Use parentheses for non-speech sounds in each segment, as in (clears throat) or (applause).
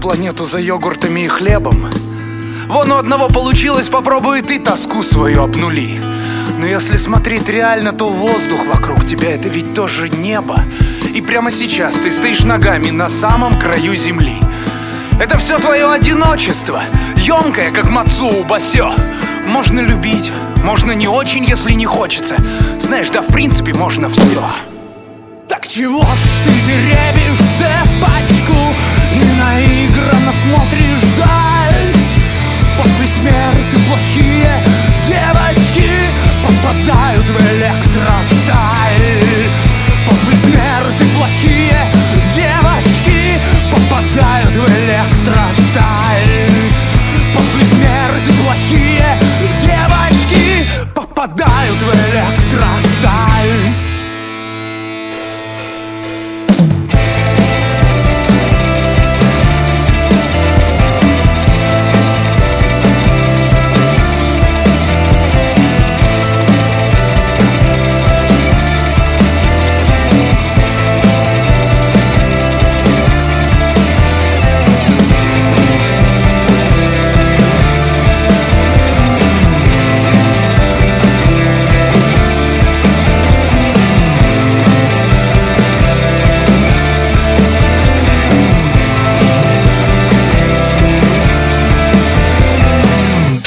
Планету за йогуртами и хлебом. Вон у одного получилось, попробуй ты тоску свою обнули. Но если смотреть реально, то воздух вокруг тебя это ведь тоже небо. И прямо сейчас ты стоишь ногами на самом краю земли. Это все твое одиночество, емкое, как мацу басё. Можно любить, можно не очень, если не хочется. Знаешь, да в принципе можно все. Так чего ж ты теребишь цепочку И наигранно смотришь вдаль. После смерти плохие девочки Попадают в электросталь. После смерти плохие девочки Попадают в электросталь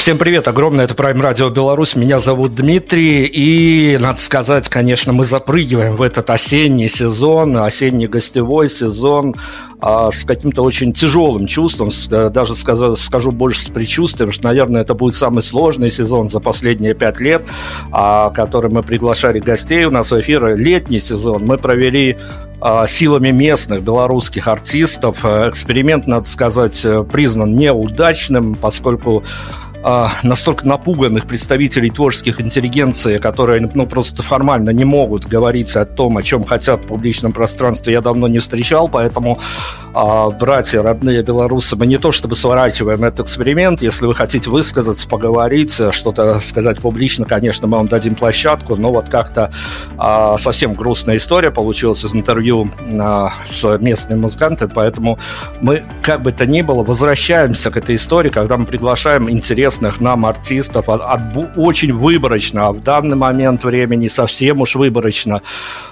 Всем привет, огромное, это Prime Radio Беларусь, меня зовут Дмитрий, и, надо сказать, конечно, мы запрыгиваем в этот осенний сезон, осенний гостевой сезон а, с каким-то очень тяжелым чувством, даже скажу, скажу больше с предчувствием, что, наверное, это будет самый сложный сезон за последние пять лет, а, который мы приглашали гостей у нас в эфир, летний сезон, мы провели а, силами местных белорусских артистов. Эксперимент, надо сказать, признан неудачным, поскольку э, настолько напуганных представителей творческих интеллигенции, которые ну, просто формально не могут говорить о том, о чем хотят в публичном пространстве, я давно не встречал, поэтому э, братья, родные белорусы, мы не то чтобы сворачиваем этот эксперимент, если вы хотите высказаться, поговорить, что-то сказать публично, конечно, мы вам дадим площадку, но вот как-то э, совсем грустная история получилась из интервью э, с местными музыкантами, поэтому мы, как бы то ни было, возвращаемся к этой истории, когда мы приглашаем интересных известных нам артистов, от, от, очень выборочно, а в данный момент времени совсем уж выборочно,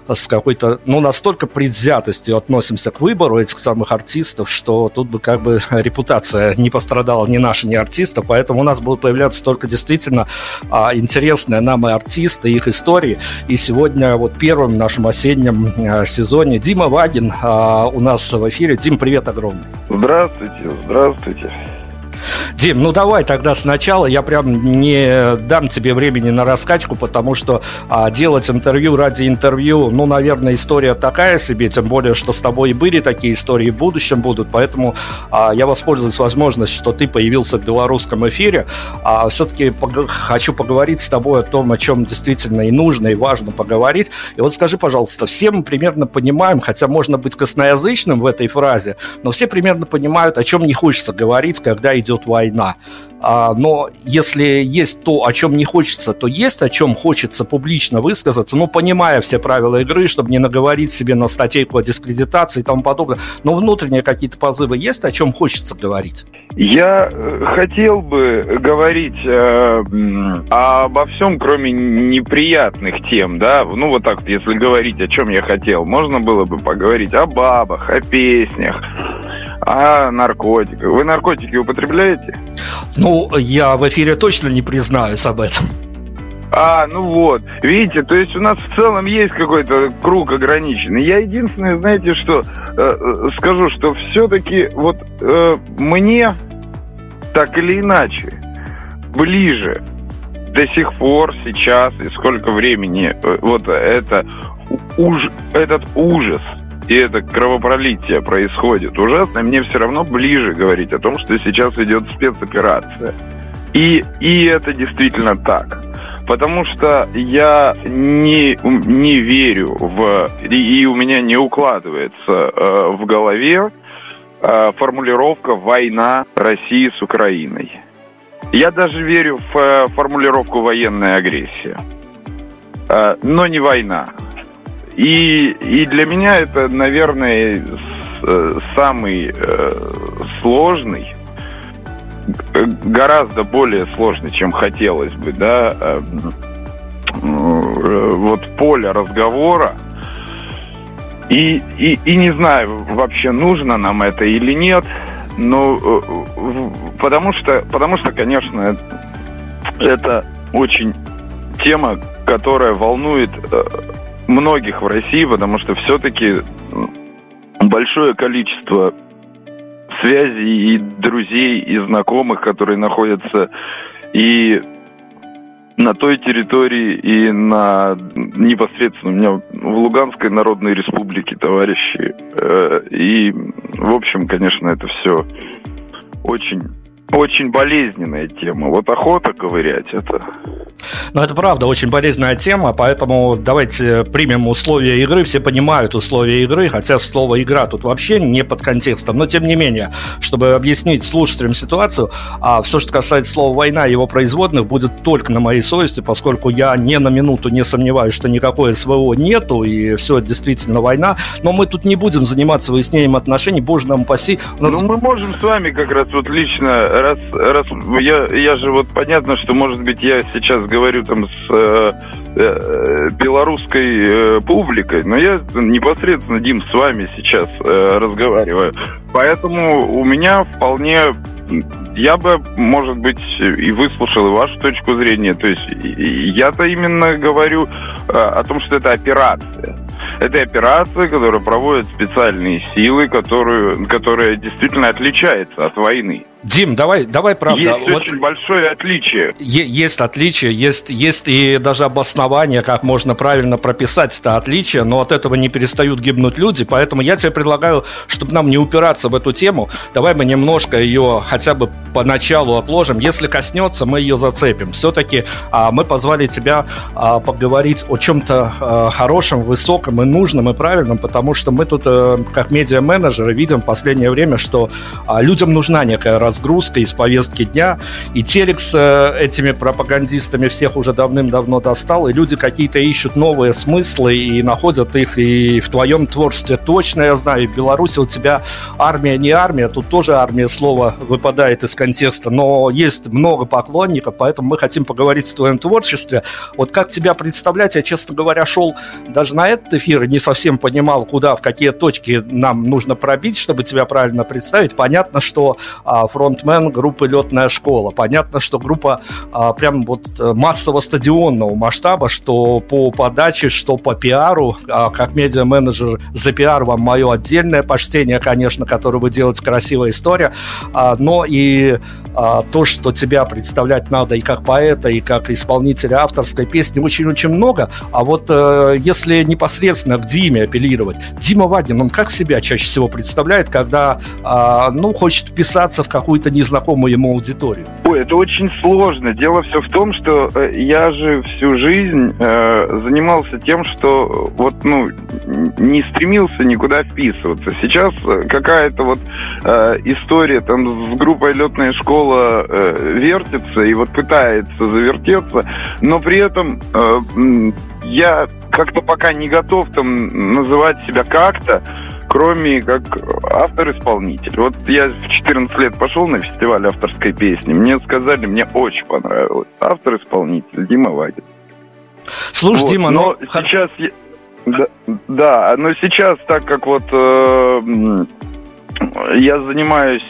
с какой-то, ну, настолько предвзятостью относимся к выбору этих самых артистов, что тут бы как бы (laughs) репутация не пострадала ни наша, ни артиста, поэтому у нас будут появляться только действительно а, интересные нам и артисты, их истории. И сегодня вот первым в нашем осеннем а, сезоне Дима Вагин а, у нас в эфире. Дим, привет огромный. Здравствуйте, здравствуйте. Дим, ну давай тогда сначала. Я прям не дам тебе времени на раскачку, потому что а, делать интервью ради интервью, ну, наверное, история такая себе, тем более, что с тобой и были такие истории в будущем будут. Поэтому а, я воспользуюсь возможностью, что ты появился в белорусском эфире. А все-таки пог- хочу поговорить с тобой о том, о чем действительно и нужно, и важно поговорить. И вот скажи, пожалуйста, все мы примерно понимаем, хотя можно быть косноязычным в этой фразе, но все примерно понимают, о чем не хочется говорить, когда идет война война. А, но если есть то, о чем не хочется, то есть о чем хочется публично высказаться, ну, понимая все правила игры, чтобы не наговорить себе на статейку о дискредитации и тому подобное. Но внутренние какие-то позывы есть, о чем хочется говорить? Я э, хотел бы говорить э, обо всем, кроме неприятных тем, да. Ну, вот так, если говорить, о чем я хотел, можно было бы поговорить о бабах, о песнях, о наркотиках. Вы наркотики употребляете? Ну, я в эфире точно не признаюсь об этом. А, ну вот. Видите, то есть у нас в целом есть какой-то круг ограниченный. Я единственное, знаете, что э, э скажу, что все-таки вот э, мне так или иначе ближе до сих пор сейчас и сколько времени э, вот это уж этот ужас и это кровопролитие происходит ужасно, мне все равно ближе говорить о том, что сейчас идет спецоперация. И, и это действительно так. Потому что я не, не верю в... И у меня не укладывается э, в голове э, формулировка «война России с Украиной». Я даже верю в э, формулировку «военная агрессия». Э, но не война. И, и для меня это, наверное, э, самый э, сложный, гораздо более сложный, чем хотелось бы, да, э, вот поле разговора. И, и, и не знаю, вообще нужно нам это или нет, но потому что, потому что, конечно, это очень тема, которая волнует многих в России, потому что все-таки большое количество связей и друзей, и знакомых, которые находятся и на той территории, и на непосредственно у меня в Луганской Народной Республике товарищи. Э, и, в общем, конечно, это все очень очень болезненная тема. Вот охота ковырять это. Ну, это правда, очень болезненная тема, поэтому давайте примем условия игры. Все понимают условия игры, хотя слово «игра» тут вообще не под контекстом. Но, тем не менее, чтобы объяснить слушателям ситуацию, а все, что касается слова «война» и его производных, будет только на моей совести, поскольку я ни на минуту не сомневаюсь, что никакой СВО нету, и все действительно война. Но мы тут не будем заниматься выяснением отношений, боже нам паси. Нас... Ну, мы можем с вами как раз вот лично раз, раз я, я же вот понятно, что, может быть, я сейчас говорю там с э, э, белорусской э, публикой, но я непосредственно, Дим, с вами сейчас э, разговариваю. Поэтому у меня вполне я бы, может быть, и выслушал и вашу точку зрения. То есть я-то именно говорю э, о том, что это операция. Это операция, которую проводят специальные силы, которую, которая действительно отличается от войны. Дим, давай, давай правда. Есть вот очень большое отличие. Есть отличие, есть, есть и даже обоснование, как можно правильно прописать это отличие, но от этого не перестают гибнуть люди, поэтому я тебе предлагаю, чтобы нам не упираться в эту тему, давай мы немножко ее хотя бы поначалу отложим. Если коснется, мы ее зацепим. Все-таки а, мы позвали тебя а, поговорить о чем-то а, хорошем, высоком и нужном и правильном, потому что мы тут, а, как медиа-менеджеры, видим в последнее время, что а, людям нужна некая разгрузка из повестки дня, и телекс э, этими пропагандистами всех уже давным-давно достал, и люди какие-то ищут новые смыслы и находят их и в твоем творчестве. Точно, я знаю, в Беларуси у тебя армия не армия, тут тоже армия слова выпадает из контекста, но есть много поклонников, поэтому мы хотим поговорить о твоем творчестве. Вот как тебя представлять, я, честно говоря, шел даже на этот эфир и не совсем понимал, куда, в какие точки нам нужно пробить, чтобы тебя правильно представить. Понятно, что а, фронтмен группы «Летная школа», понятно, что группа а, прям вот э, массово-стадионного масштаба, что по подаче, что по пиару, а, как медиа-менеджер за пиар вам мое отдельное почтение, конечно, которое вы делаете, красивая история, а, но и а, то, что тебя представлять надо и как поэта, и как исполнителя авторской песни, очень-очень много, а вот э, если непосредственно к Диме апеллировать, Дима Вадин, он как себя чаще всего представляет, когда, э, ну, хочет вписаться в какую-то незнакомую ему аудиторию? Ой, это очень сложно. Дело все в том, что э, я же всю жизнь э, занимался тем, что вот, ну, не стремился никуда вписываться. Сейчас э, какая-то вот э, история там с группой «Летная школа» э, вертится и вот пытается завертеться, но при этом э, я как-то пока не готов там называть себя как-то, кроме как автор-исполнитель. Вот я в 14 лет пошел на фестиваль авторской песни, мне сказали, мне очень понравилось. Автор-исполнитель Дима Вагин. Слушай, вот, Дима, но... но сейчас... Я... Да, да, но сейчас, так как вот э, я занимаюсь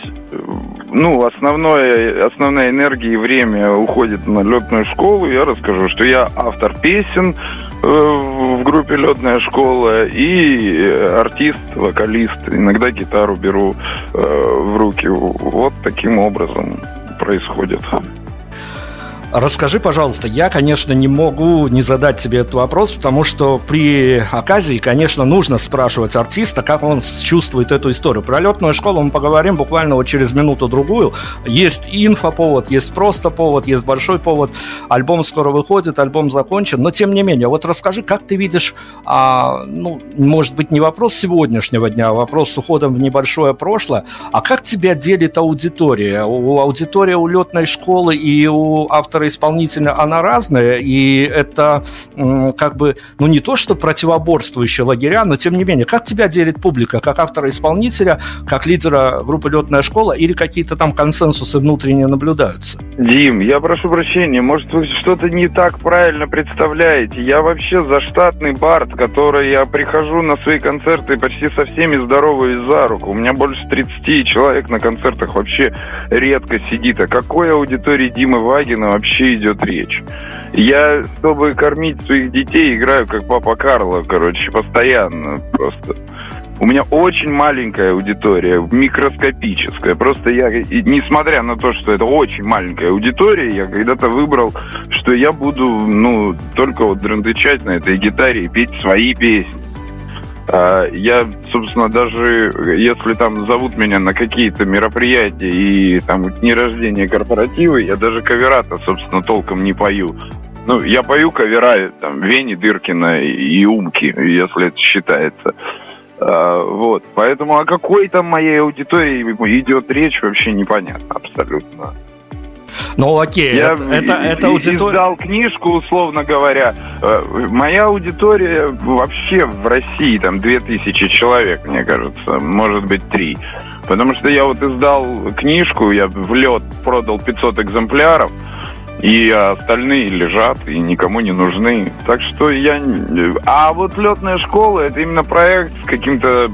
ну, основное, основная энергия и время уходит на летную школу. Я расскажу, что я автор песен э, в группе «Летная школа» и артист, вокалист. Иногда гитару беру э, в руки. Вот таким образом происходит. Расскажи, пожалуйста, я, конечно, не могу не задать тебе этот вопрос, потому что при оказии, конечно, нужно спрашивать артиста, как он чувствует эту историю. Про летную школу мы поговорим буквально вот через минуту-другую. Есть инфоповод, есть просто повод, есть большой повод. Альбом скоро выходит, альбом закончен, но тем не менее, вот расскажи, как ты видишь, а, ну, может быть, не вопрос сегодняшнего дня, а вопрос с уходом в небольшое прошлое, а как тебя делит аудитория? У аудитории у летной школы и у автора автора-исполнителя, она разная, и это как бы, ну не то, что противоборствующие лагеря, но тем не менее, как тебя делит публика, как автора-исполнителя, как лидера группы «Летная школа» или какие-то там консенсусы внутренние наблюдаются? Дим, я прошу прощения, может вы что-то не так правильно представляете. Я вообще заштатный бард, который я прихожу на свои концерты почти со всеми здороваюсь за руку. У меня больше 30 человек на концертах вообще редко сидит. О какой аудитории Димы Вагина вообще вообще идет речь. Я, чтобы кормить своих детей, играю как папа Карло, короче, постоянно просто. У меня очень маленькая аудитория, микроскопическая. Просто я, несмотря на то, что это очень маленькая аудитория, я когда-то выбрал, что я буду, ну, только вот драндычать на этой гитаре и петь свои песни. А, я, собственно, даже если там зовут меня на какие-то мероприятия и там дни рождения корпоративы, я даже каверата, собственно, толком не пою. Ну, я пою кавера там Вени Дыркина и Умки, если это считается. А, вот. Поэтому о какой там моей аудитории идет речь, вообще непонятно абсолютно. Ну окей, я это, это, это аудитория... издал книжку, условно говоря. Э, моя аудитория вообще в России там 2000 человек, мне кажется, может быть 3. Потому что я вот издал книжку, я в лед продал 500 экземпляров, и остальные лежат и никому не нужны. Так что я... А вот летная школа это именно проект с каким-то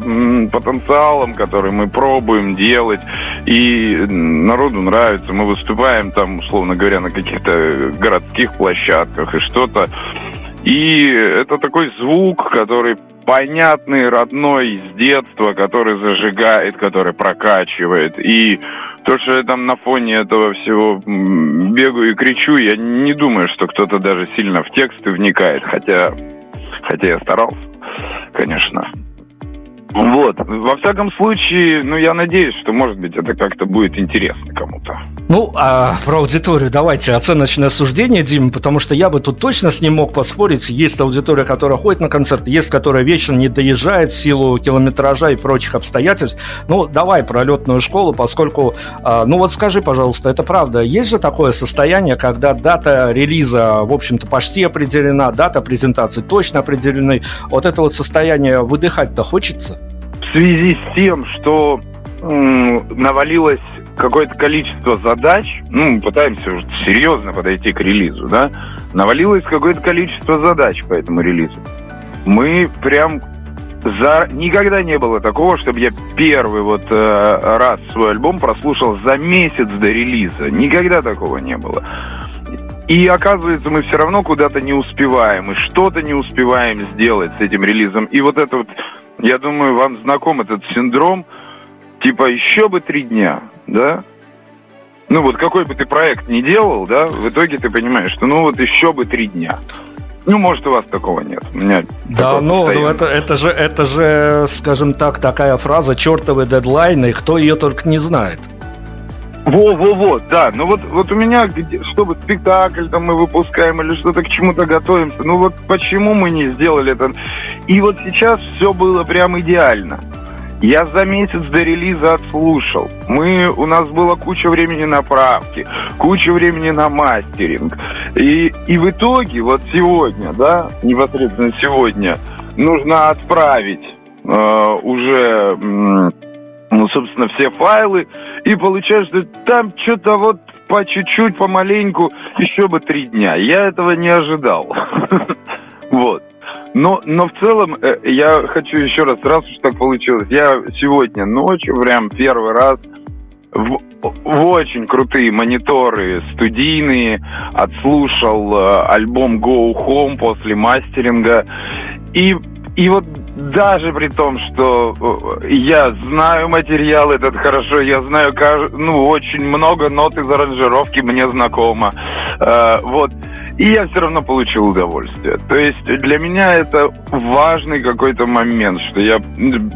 потенциалом, который мы пробуем делать, и народу нравится. Мы выступаем там, условно говоря, на каких-то городских площадках и что-то. И это такой звук, который понятный, родной с детства, который зажигает, который прокачивает. И то, что я там на фоне этого всего бегаю и кричу, я не думаю, что кто-то даже сильно в тексты вникает, хотя, хотя я старался, конечно. Вот. Во всяком случае, ну, я надеюсь, что, может быть, это как-то будет интересно кому-то. Ну, а про аудиторию давайте оценочное суждение, Дим, потому что я бы тут точно с ним мог поспорить. Есть аудитория, которая ходит на концерты, есть, которая вечно не доезжает в силу километража и прочих обстоятельств. Ну, давай про летную школу, поскольку, а, ну вот скажи, пожалуйста, это правда, есть же такое состояние, когда дата релиза, в общем-то, почти определена, дата презентации точно определены. Вот это вот состояние выдыхать-то хочется? В связи с тем, что навалилось какое-то количество задач, ну, пытаемся уже серьезно подойти к релизу, да, навалилось какое-то количество задач по этому релизу. Мы прям за... Никогда не было такого, чтобы я первый вот э, раз свой альбом прослушал за месяц до релиза. Никогда такого не было. И оказывается, мы все равно куда-то не успеваем, и что-то не успеваем сделать с этим релизом. И вот это вот, я думаю, вам знаком этот синдром, типа еще бы три дня, да? Ну вот какой бы ты проект ни делал, да, в итоге ты понимаешь, что ну вот еще бы три дня. Ну, может, у вас такого нет. У меня да, ну, ну это, это, же, это же, скажем так, такая фраза чертовы дедлайны, кто ее только не знает. Во-во-во, да. Ну вот, вот у меня, чтобы спектакль там мы выпускаем или что-то к чему-то готовимся, ну вот почему мы не сделали это? И вот сейчас все было прям идеально. Я за месяц до релиза отслушал. Мы, у нас была куча времени на правки, куча времени на мастеринг. И, и в итоге, вот сегодня, да, непосредственно сегодня, нужно отправить э, уже, ну, собственно, все файлы. И получается, что там что-то вот по чуть-чуть, помаленьку, еще бы три дня. Я этого не ожидал. (laughs) Вот. Но, но в целом э, я хочу еще раз, раз уж так получилось, я сегодня ночью прям первый раз в, в очень крутые мониторы студийные отслушал э, альбом Go Home после мастеринга и и вот даже при том, что э, я знаю материал этот хорошо, я знаю ну, очень много нот из аранжировки мне знакомо. Э, вот и я все равно получил удовольствие. То есть для меня это важный какой-то момент, что я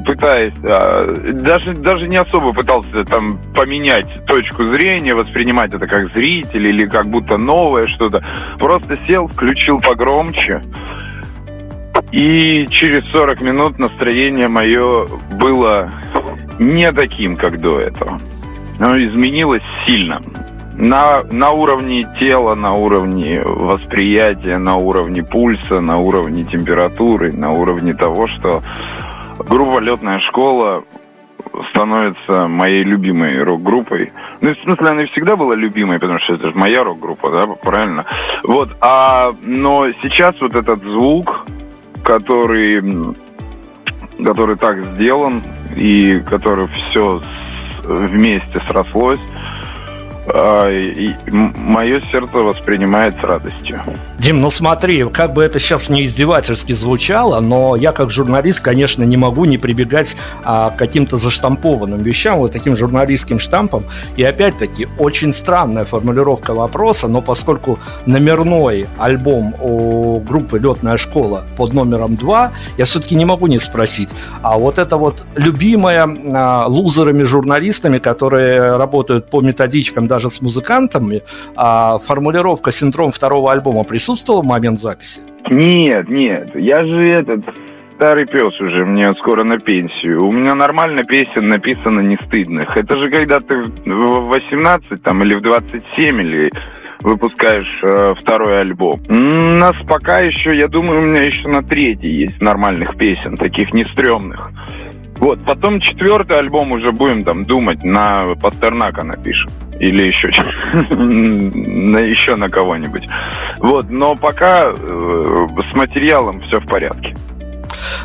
пытаюсь, а, даже, даже не особо пытался там поменять точку зрения, воспринимать это как зритель или как будто новое что-то. Просто сел, включил погромче, и через 40 минут настроение мое было не таким, как до этого. Оно изменилось сильно на, на уровне тела, на уровне восприятия, на уровне пульса, на уровне температуры, на уровне того, что группа «Летная школа» становится моей любимой рок-группой. Ну, в смысле, она и всегда была любимой, потому что это же моя рок-группа, да, правильно? Вот, а, но сейчас вот этот звук, который, который так сделан, и который все вместе срослось, мое сердце воспринимает с радостью. Дим, ну смотри, как бы это сейчас не издевательски звучало, но я как журналист, конечно, не могу не прибегать а, к каким-то заштампованным вещам, вот таким журналистским штампом. И опять-таки, очень странная формулировка вопроса, но поскольку номерной альбом у группы «Летная школа» под номером 2, я все-таки не могу не спросить, а вот это вот любимая а, лузерами-журналистами, которые работают по методичкам даже с музыкантами, а формулировка «синдром второго альбома» присутствует присутствовал в момент записи? Нет, нет. Я же этот старый пес уже, мне скоро на пенсию. У меня нормально песен написано не стыдных. Это же когда ты в 18 там или в 27 или выпускаешь э, второй альбом. У нас пока еще, я думаю, у меня еще на третий есть нормальных песен, таких не стрёмных. Вот, потом четвертый альбом уже будем там думать, на Пастернака напишем. Или еще, (laughs) на, еще на кого-нибудь. Вот, но пока э, с материалом все в порядке.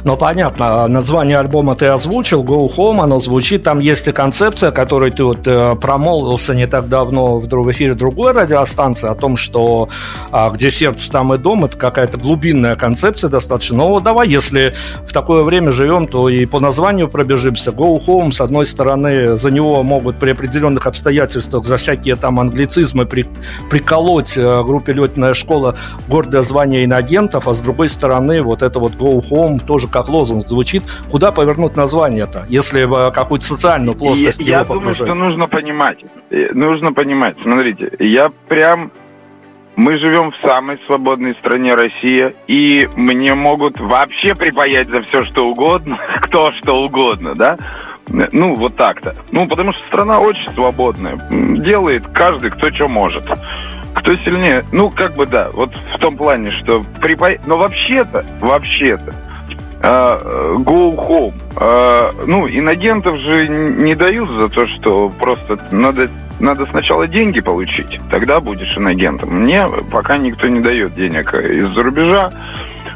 Но понятно, название альбома ты озвучил, Go Home, оно звучит, там есть и концепция, которой ты вот э, промолвился не так давно в, в эфире другой радиостанции, о том, что а, где сердце, там и дом, это какая-то глубинная концепция достаточно. Но давай, если в такое время живем, то и по названию пробежимся. Go Home, с одной стороны, за него могут при определенных обстоятельствах за всякие там англицизмы при, приколоть э, группе «Летная школа» гордое звание инагентов, а с другой стороны, вот это вот Go Home тоже как лозунг звучит, куда повернуть название-то, если в какую-то социальную плоскость я, его Я думаю, что нужно понимать, э, нужно понимать, смотрите, я прям мы живем в самой свободной стране Россия, и мне могут вообще припаять за все, что угодно, (laughs) кто что угодно, да? Ну, вот так-то. Ну, потому что страна очень свободная. Делает каждый, кто что может. Кто сильнее? Ну, как бы да, вот в том плане, что припай... Но вообще-то, вообще-то, go home. Uh, ну, инагентов же не дают за то, что просто надо, надо сначала деньги получить, тогда будешь инагентом. Мне пока никто не дает денег из-за рубежа.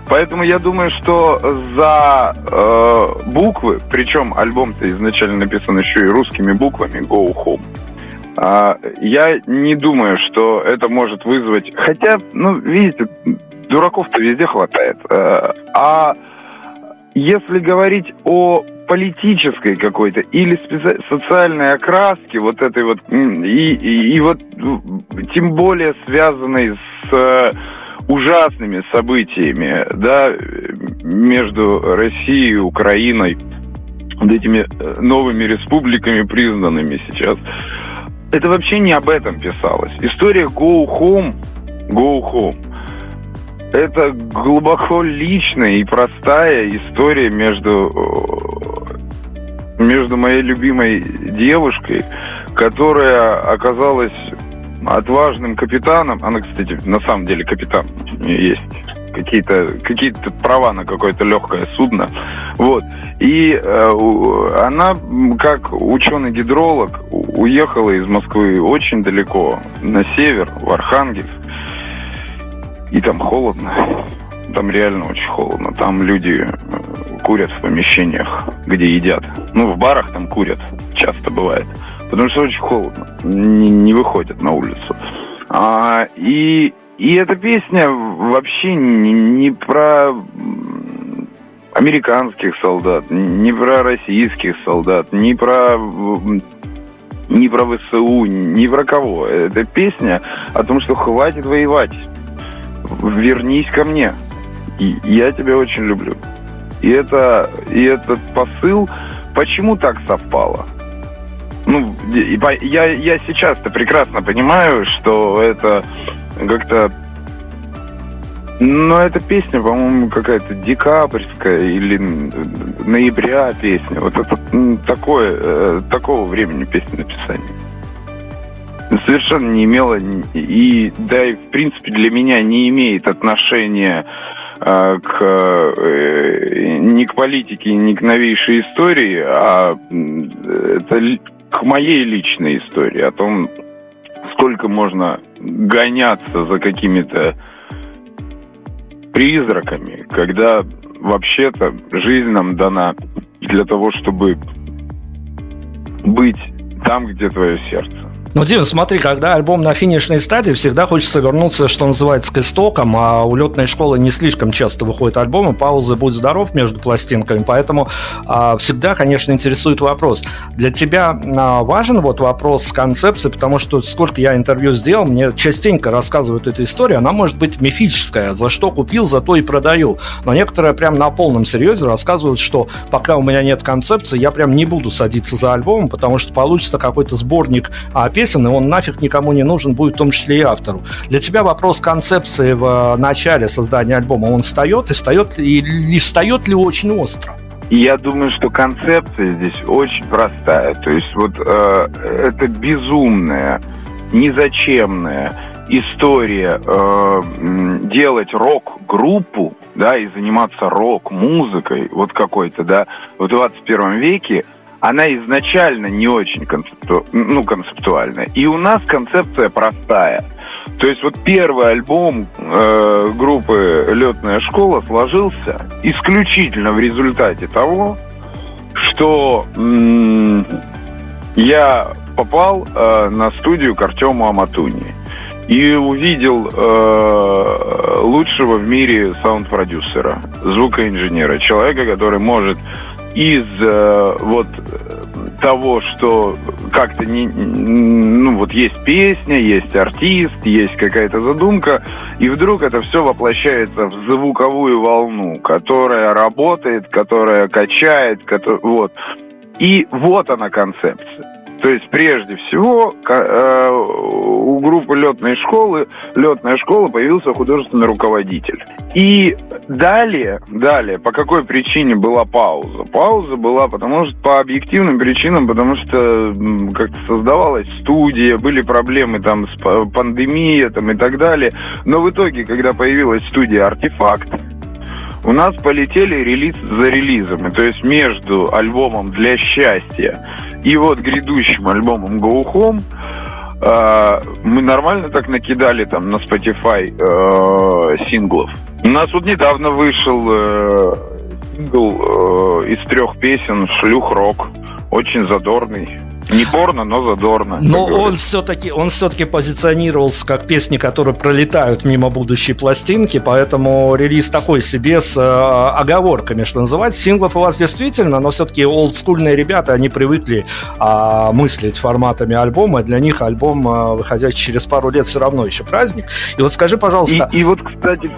Поэтому я думаю, что за э, буквы, причем альбом-то изначально написан еще и русскими буквами Go Home. Э, я не думаю, что это может вызвать. Хотя, ну, видите, дураков-то везде хватает. Э, а если говорить о политической какой-то или социальной окраске вот этой вот и, и, и вот тем более связанной с ужасными событиями, да, между Россией и Украиной, вот этими э, новыми республиками, признанными сейчас. Это вообще не об этом писалось. История Go Home, Go Home, это глубоко личная и простая история между э, между моей любимой девушкой, которая оказалась отважным капитаном. Она, кстати, на самом деле капитан. Есть какие-то какие права на какое-то легкое судно. Вот. И э, она, как ученый-гидролог, уехала из Москвы очень далеко, на север, в Архангельск. И там холодно. Там реально очень холодно. Там люди э, курят в помещениях, где едят. Ну, в барах там курят, часто бывает потому что очень холодно, не, не выходят на улицу. А, и, и эта песня вообще не, не про американских солдат, не про российских солдат, не про не про ВСУ, не про кого. Это песня о том, что хватит воевать. Вернись ко мне. Я тебя очень люблю. И это и этот посыл, почему так совпало? ну, я, я сейчас-то прекрасно понимаю, что это как-то... Но эта песня, по-моему, какая-то декабрьская или ноября песня. Вот это такое, э, такого времени песни написания. Совершенно не имела и, да, и в принципе для меня не имеет отношения э, к э, не к политике, не к новейшей истории, а это к моей личной истории, о том, сколько можно гоняться за какими-то призраками, когда вообще-то жизнь нам дана для того, чтобы быть там, где твое сердце. Ну, Дим, смотри, когда альбом на финишной стадии, всегда хочется вернуться, что называется, к истокам, а у летной школы не слишком часто выходят альбомы, паузы «Будь здоров» между пластинками, поэтому а, всегда, конечно, интересует вопрос. Для тебя а, важен вот вопрос концепции, потому что сколько я интервью сделал, мне частенько рассказывают эту историю, она может быть мифическая, за что купил, за то и продаю, но некоторые прям на полном серьезе рассказывают, что пока у меня нет концепции, я прям не буду садиться за альбомом, потому что получится какой-то сборник а, песен, и он нафиг никому не нужен будет, в том числе и автору. Для тебя вопрос концепции в начале создания альбома, он встает и встает, и встает ли очень остро? Я думаю, что концепция здесь очень простая. То есть вот э, это безумная, незачемная история э, делать рок-группу, да, и заниматься рок-музыкой, вот какой-то, да, в 21 веке – она изначально не очень концепту... ну, концептуальная. И у нас концепция простая. То есть вот первый альбом э, группы «Летная школа» сложился исключительно в результате того, что м- я попал э, на студию к Артему Аматуни. и увидел э, лучшего в мире саунд-продюсера, звукоинженера, человека, который может из э, вот того, что как-то не, ну вот есть песня, есть артист, есть какая-то задумка, и вдруг это все воплощается в звуковую волну, которая работает, которая качает, который, вот. И вот она концепция. То есть, прежде всего, э, у группы летной школы, летная школа появился художественный руководитель. И далее, далее, по какой причине была пауза? Пауза была потому что по объективным причинам, потому что как-то создавалась студия, были проблемы там с пандемией там, и так далее. Но в итоге, когда появилась студия «Артефакт», у нас полетели релиз за релизом. То есть между альбомом «Для счастья» и вот грядущим альбомом «Go Home» э, мы нормально так накидали там на Spotify э, синглов. У нас вот недавно вышел э, сингл э, из трех песен «Шлюх рок». Очень задорный. Не порно, но задорно. Но он все-таки, он все-таки позиционировался как песни, которые пролетают мимо будущей пластинки, поэтому релиз такой себе с э, оговорками, что называется. Синглов у вас действительно, но все-таки олдскульные ребята, они привыкли э, мыслить форматами альбома, для них альбом, э, выходящий через пару лет, все равно еще праздник. И вот скажи, пожалуйста... И, и вот, кстати,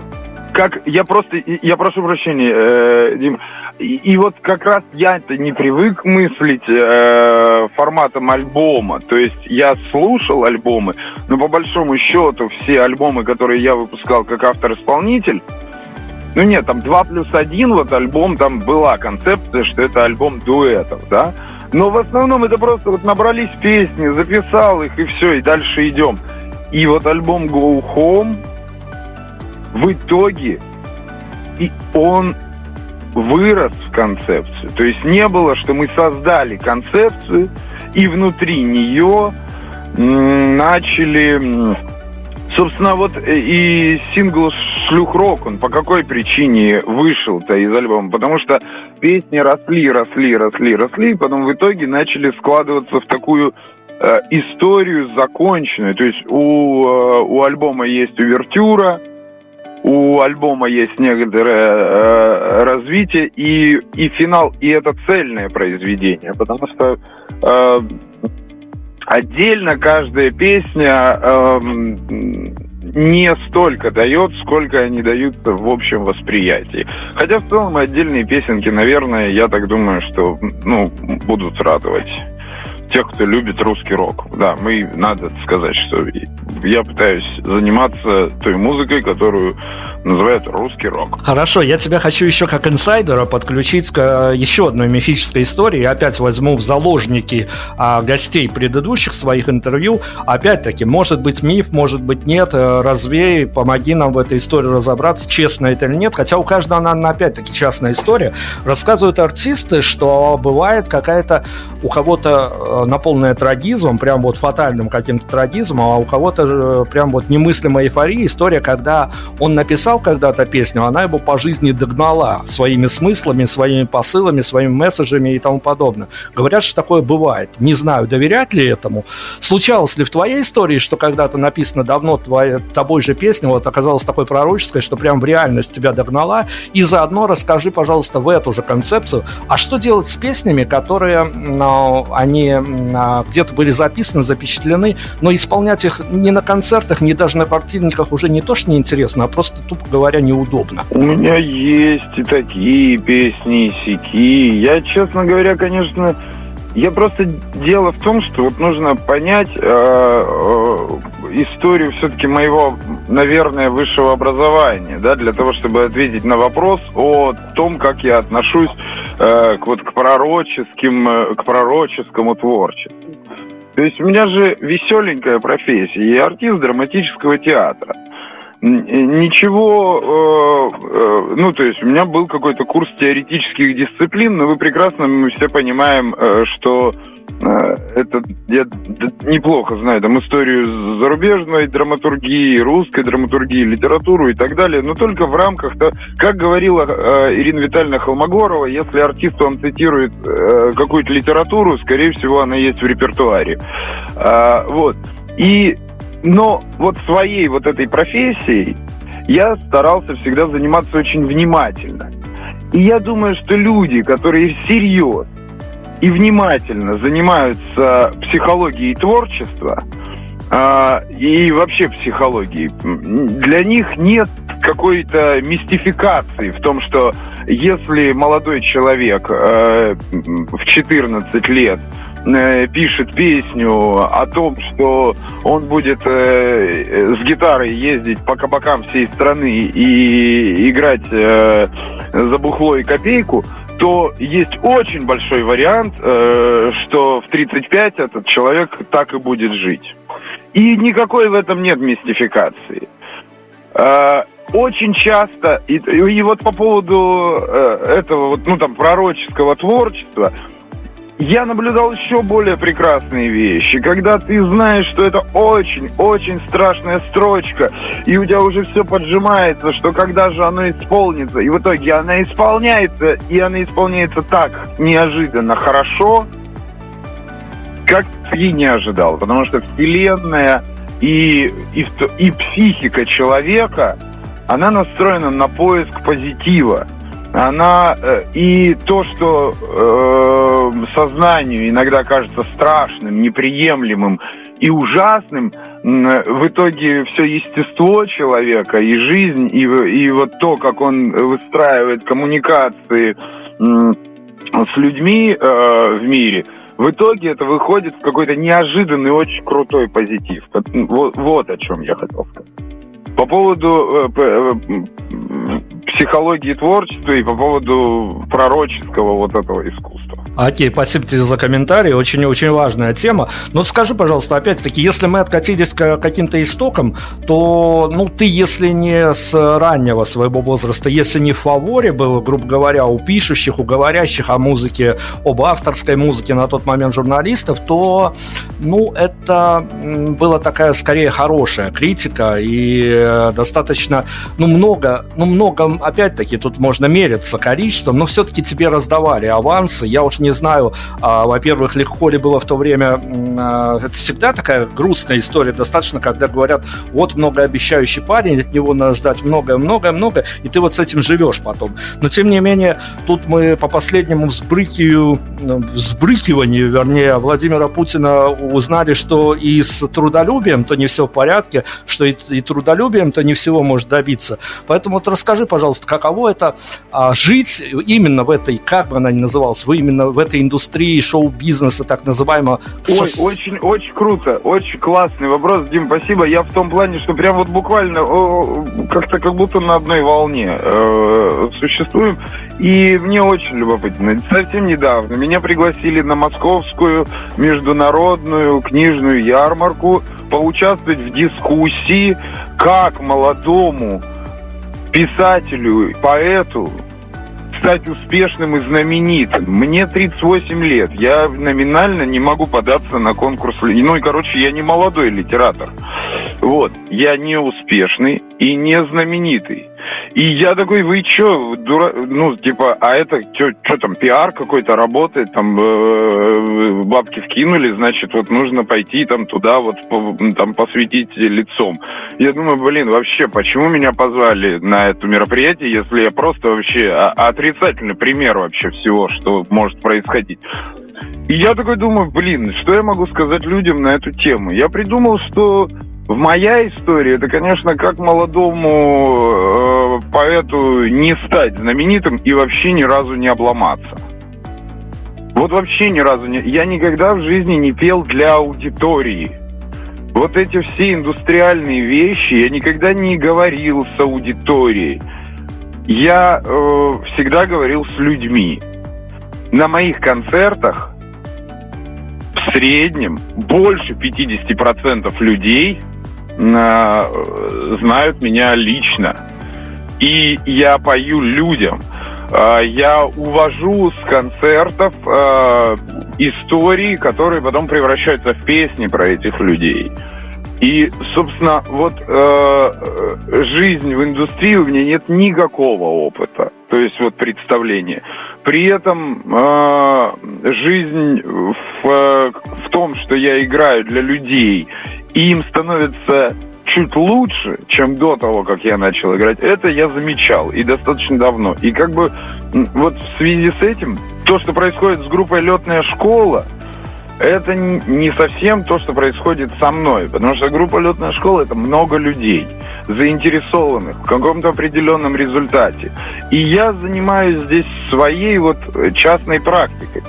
как я просто, я прошу прощения, э, Дим, и, и вот как раз я-то не привык мыслить э, форматом альбома, то есть я слушал альбомы, но по большому счету все альбомы, которые я выпускал как автор-исполнитель, ну нет, там 2 плюс 1, вот альбом, там была концепция, что это альбом дуэтов, да, но в основном это просто вот набрались песни, записал их и все, и дальше идем. И вот альбом Go Home, в итоге и он вырос в концепцию. То есть не было, что мы создали концепцию и внутри нее начали... Собственно, вот э, и сингл «Шлюх Рок», он по какой причине вышел-то из альбома? Потому что песни росли, росли, росли, росли, и потом в итоге начали складываться в такую э, историю законченную. То есть у, э, у альбома есть увертюра, у альбома есть некоторое э, развитие и, и финал, и это цельное произведение, потому что э, отдельно каждая песня э, не столько дает, сколько они дают в общем восприятии. Хотя в целом отдельные песенки, наверное, я так думаю, что ну, будут радовать тех, кто любит русский рок. Да, мы, надо сказать, что я пытаюсь заниматься той музыкой, которую называют русский рок. Хорошо, я тебя хочу еще как инсайдера подключить к еще одной мифической истории. Опять возьму в заложники а, гостей предыдущих своих интервью. Опять-таки, может быть миф, может быть нет. Э, развей, помоги нам в этой истории разобраться, честно это или нет. Хотя у каждого, она опять-таки, частная история. Рассказывают артисты, что бывает какая-то у кого-то э, наполненная трагизмом, прям вот фатальным каким-то трагизмом, а у кого-то э, прям вот немыслимая эйфория. История, когда он написал когда-то песню, она его по жизни догнала своими смыслами, своими посылами, своими месседжами и тому подобное. Говорят, что такое бывает. Не знаю, доверять ли этому. Случалось ли в твоей истории, что когда-то написано давно твоя, тобой же песня, вот оказалась такой пророческой, что прям в реальность тебя догнала? И заодно расскажи, пожалуйста, в эту же концепцию, а что делать с песнями, которые, ну, они где-то были записаны, запечатлены, но исполнять их ни на концертах, ни даже на картинниках уже не то, что неинтересно, а просто, тупо говоря, неудобно. У меня есть и такие песни, и сики. Я, честно говоря, конечно, я просто дело в том, что вот нужно понять э, э, историю все-таки моего, наверное, высшего образования, да, для того, чтобы ответить на вопрос о том, как я отношусь э, к вот к пророческим, э, к пророческому творчеству. То есть у меня же веселенькая профессия, я артист драматического театра ничего, э, э, ну, то есть у меня был какой-то курс теоретических дисциплин, но вы прекрасно, мы все понимаем, э, что это я неплохо знаю там историю зарубежной драматургии, русской драматургии, литературу и так далее, но только в рамках, то, как говорила Ирина Витальевна Холмогорова, если артист он цитирует какую-то литературу, скорее всего, она есть в репертуаре. А, вот. И но вот своей вот этой профессией я старался всегда заниматься очень внимательно. И я думаю, что люди, которые всерьез и внимательно занимаются психологией творчества, э, и вообще психологией, для них нет какой-то мистификации в том, что если молодой человек э, в 14 лет пишет песню о том, что он будет э, с гитарой ездить по кабакам всей страны и играть э, за бухло и копейку, то есть очень большой вариант, э, что в 35 этот человек так и будет жить. И никакой в этом нет мистификации. Э, очень часто, и, и вот по поводу э, этого вот, ну там, пророческого творчества, я наблюдал еще более прекрасные вещи, когда ты знаешь, что это очень-очень страшная строчка, и у тебя уже все поджимается, что когда же оно исполнится, и в итоге она исполняется, и она исполняется так неожиданно хорошо, как ты не ожидал, потому что Вселенная и, и, и психика человека – она настроена на поиск позитива. Она э, и то, что э, сознанию иногда кажется страшным, неприемлемым и ужасным, в итоге все естество человека и жизнь, и, и вот то, как он выстраивает коммуникации с людьми э, в мире, в итоге это выходит в какой-то неожиданный, очень крутой позитив. Вот, вот о чем я хотел сказать. По поводу э, э, психологии творчества и по поводу пророческого вот этого искусства. Окей, спасибо тебе за комментарий, очень-очень важная тема. Но скажи, пожалуйста, опять-таки, если мы откатились к каким-то истокам, то, ну, ты, если не с раннего своего возраста, если не в фаворе был, грубо говоря, у пишущих, у говорящих о музыке, об авторской музыке на тот момент журналистов, то, ну, это была такая, скорее, хорошая критика и э, достаточно, ну, много, ну, много, опять-таки, тут можно мериться количеством, но все-таки тебе раздавали авансы, я уж не знаю, а, во-первых, легко ли было в то время, а, это всегда такая грустная история, достаточно, когда говорят, вот многообещающий парень, от него надо ждать многое-многое-многое, и ты вот с этим живешь потом. Но, тем не менее, тут мы по последнему взбрыкиванию, взбрыкиванию, вернее, Владимира Путина узнали, что и с трудолюбием то не все в порядке, что и, и трудолюбием то не всего может добиться. Поэтому вот расскажи, пожалуйста, каково это а, жить именно в этой, как бы она ни называлась, вы именно в этой индустрии шоу-бизнеса, так называемого. Ой, очень, очень круто, очень классный вопрос, Дим, спасибо. Я в том плане, что прям вот буквально как-то как будто на одной волне э, существуем. И мне очень любопытно. Совсем недавно меня пригласили на московскую международную книжную ярмарку поучаствовать в дискуссии, как молодому писателю, поэту стать успешным и знаменитым. Мне 38 лет. Я номинально не могу податься на конкурс. Ну и, короче, я не молодой литератор. Вот. Я не успешный и не знаменитый. И я такой, вы чё, дура... ну, типа, а это что там, пиар какой-то работает, там э, бабки вкинули, значит, вот нужно пойти там туда, вот там посветить лицом. Я думаю, блин, вообще, почему меня позвали на это мероприятие, если я просто вообще отрицательный пример вообще всего, что может происходить. И я такой думаю, блин, что я могу сказать людям на эту тему? Я придумал, что в моя история, это, конечно, как молодому э, поэту не стать знаменитым и вообще ни разу не обломаться. Вот вообще ни разу не... Я никогда в жизни не пел для аудитории. Вот эти все индустриальные вещи я никогда не говорил с аудиторией. Я э, всегда говорил с людьми. На моих концертах среднем больше 50% людей Э, знают меня лично. И я пою людям. Э, я увожу с концертов э, истории, которые потом превращаются в песни про этих людей. И, собственно, вот э, жизнь в индустрии у меня нет никакого опыта, то есть вот представления. При этом э, жизнь в, в том, что я играю для людей и им становится чуть лучше, чем до того, как я начал играть, это я замечал и достаточно давно. И как бы вот в связи с этим, то, что происходит с группой «Летная школа», это не совсем то, что происходит со мной, потому что группа «Летная школа» — это много людей, заинтересованных в каком-то определенном результате. И я занимаюсь здесь своей вот частной практикой.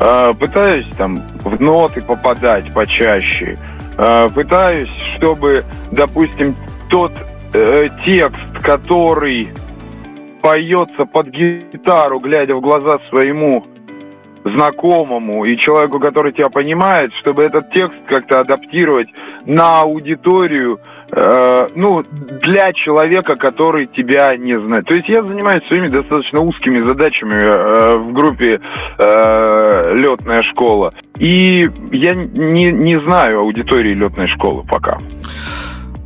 А, пытаюсь там в ноты попадать почаще, а, пытаюсь, чтобы, допустим, тот э, текст, который поется под гитару, глядя в глаза своему знакомому и человеку, который тебя понимает, чтобы этот текст как-то адаптировать на аудиторию, э, ну, для человека, который тебя не знает. То есть я занимаюсь своими достаточно узкими задачами э, в группе э, «Летная школа». И я не, не знаю аудитории «Летной школы» пока.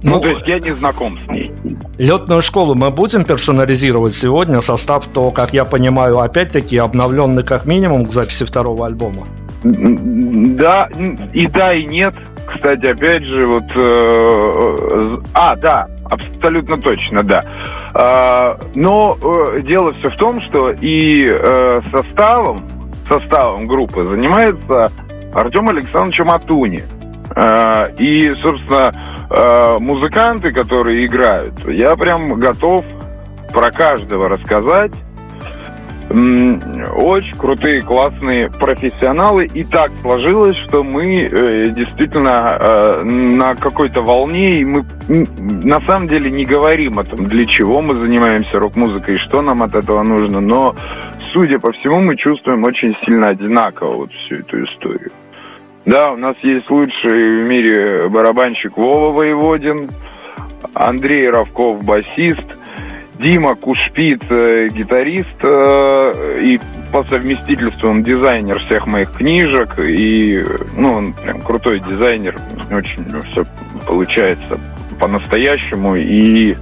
Ну, ну, то есть я не знаком с ней. Летную школу мы будем персонализировать сегодня. Состав, то, как я понимаю, опять-таки обновленный как минимум к записи второго альбома. Да, и да, и нет. Кстати, опять же, вот... Э, а, да, абсолютно точно, да. Э, но э, дело все в том, что и э, составом, составом группы занимается Артем Александрович Матуни. Э, и, собственно, э, музыканты, которые играют, я прям готов про каждого рассказать. Очень крутые, классные профессионалы. И так сложилось, что мы э, действительно э, на какой-то волне, и мы на самом деле не говорим о том, для чего мы занимаемся рок-музыкой и что нам от этого нужно. Но, судя по всему, мы чувствуем очень сильно одинаково вот всю эту историю. Да, у нас есть лучший в мире барабанщик Вова Воеводин, Андрей Равков басист, Дима Кушпит э, гитарист э, и по совместительству он дизайнер всех моих книжек и ну он прям крутой дизайнер, очень все получается по-настоящему и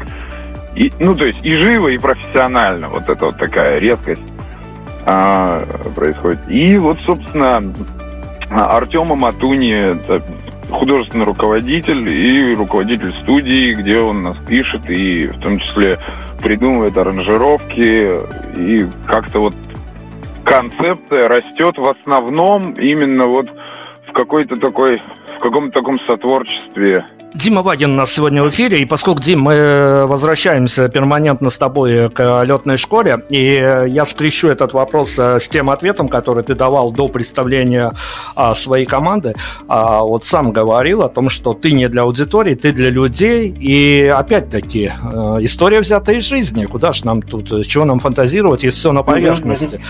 и, ну, то есть и живо, и профессионально. Вот это вот такая редкость а, происходит. И вот, собственно, Артема Матуни, художественный руководитель и руководитель студии, где он нас пишет и в том числе придумывает аранжировки. И как-то вот концепция растет в основном именно вот в какой-то такой в каком-то таком сотворчестве Дима Вагин у нас сегодня в эфире, и поскольку, Дим, мы возвращаемся перманентно с тобой к летной школе, и я скрещу этот вопрос э, с тем ответом, который ты давал до представления а, своей команды. А, вот сам говорил о том, что ты не для аудитории, ты для людей, и опять-таки э, история взята из жизни. Куда же нам тут, с чего нам фантазировать, если все на поверхности?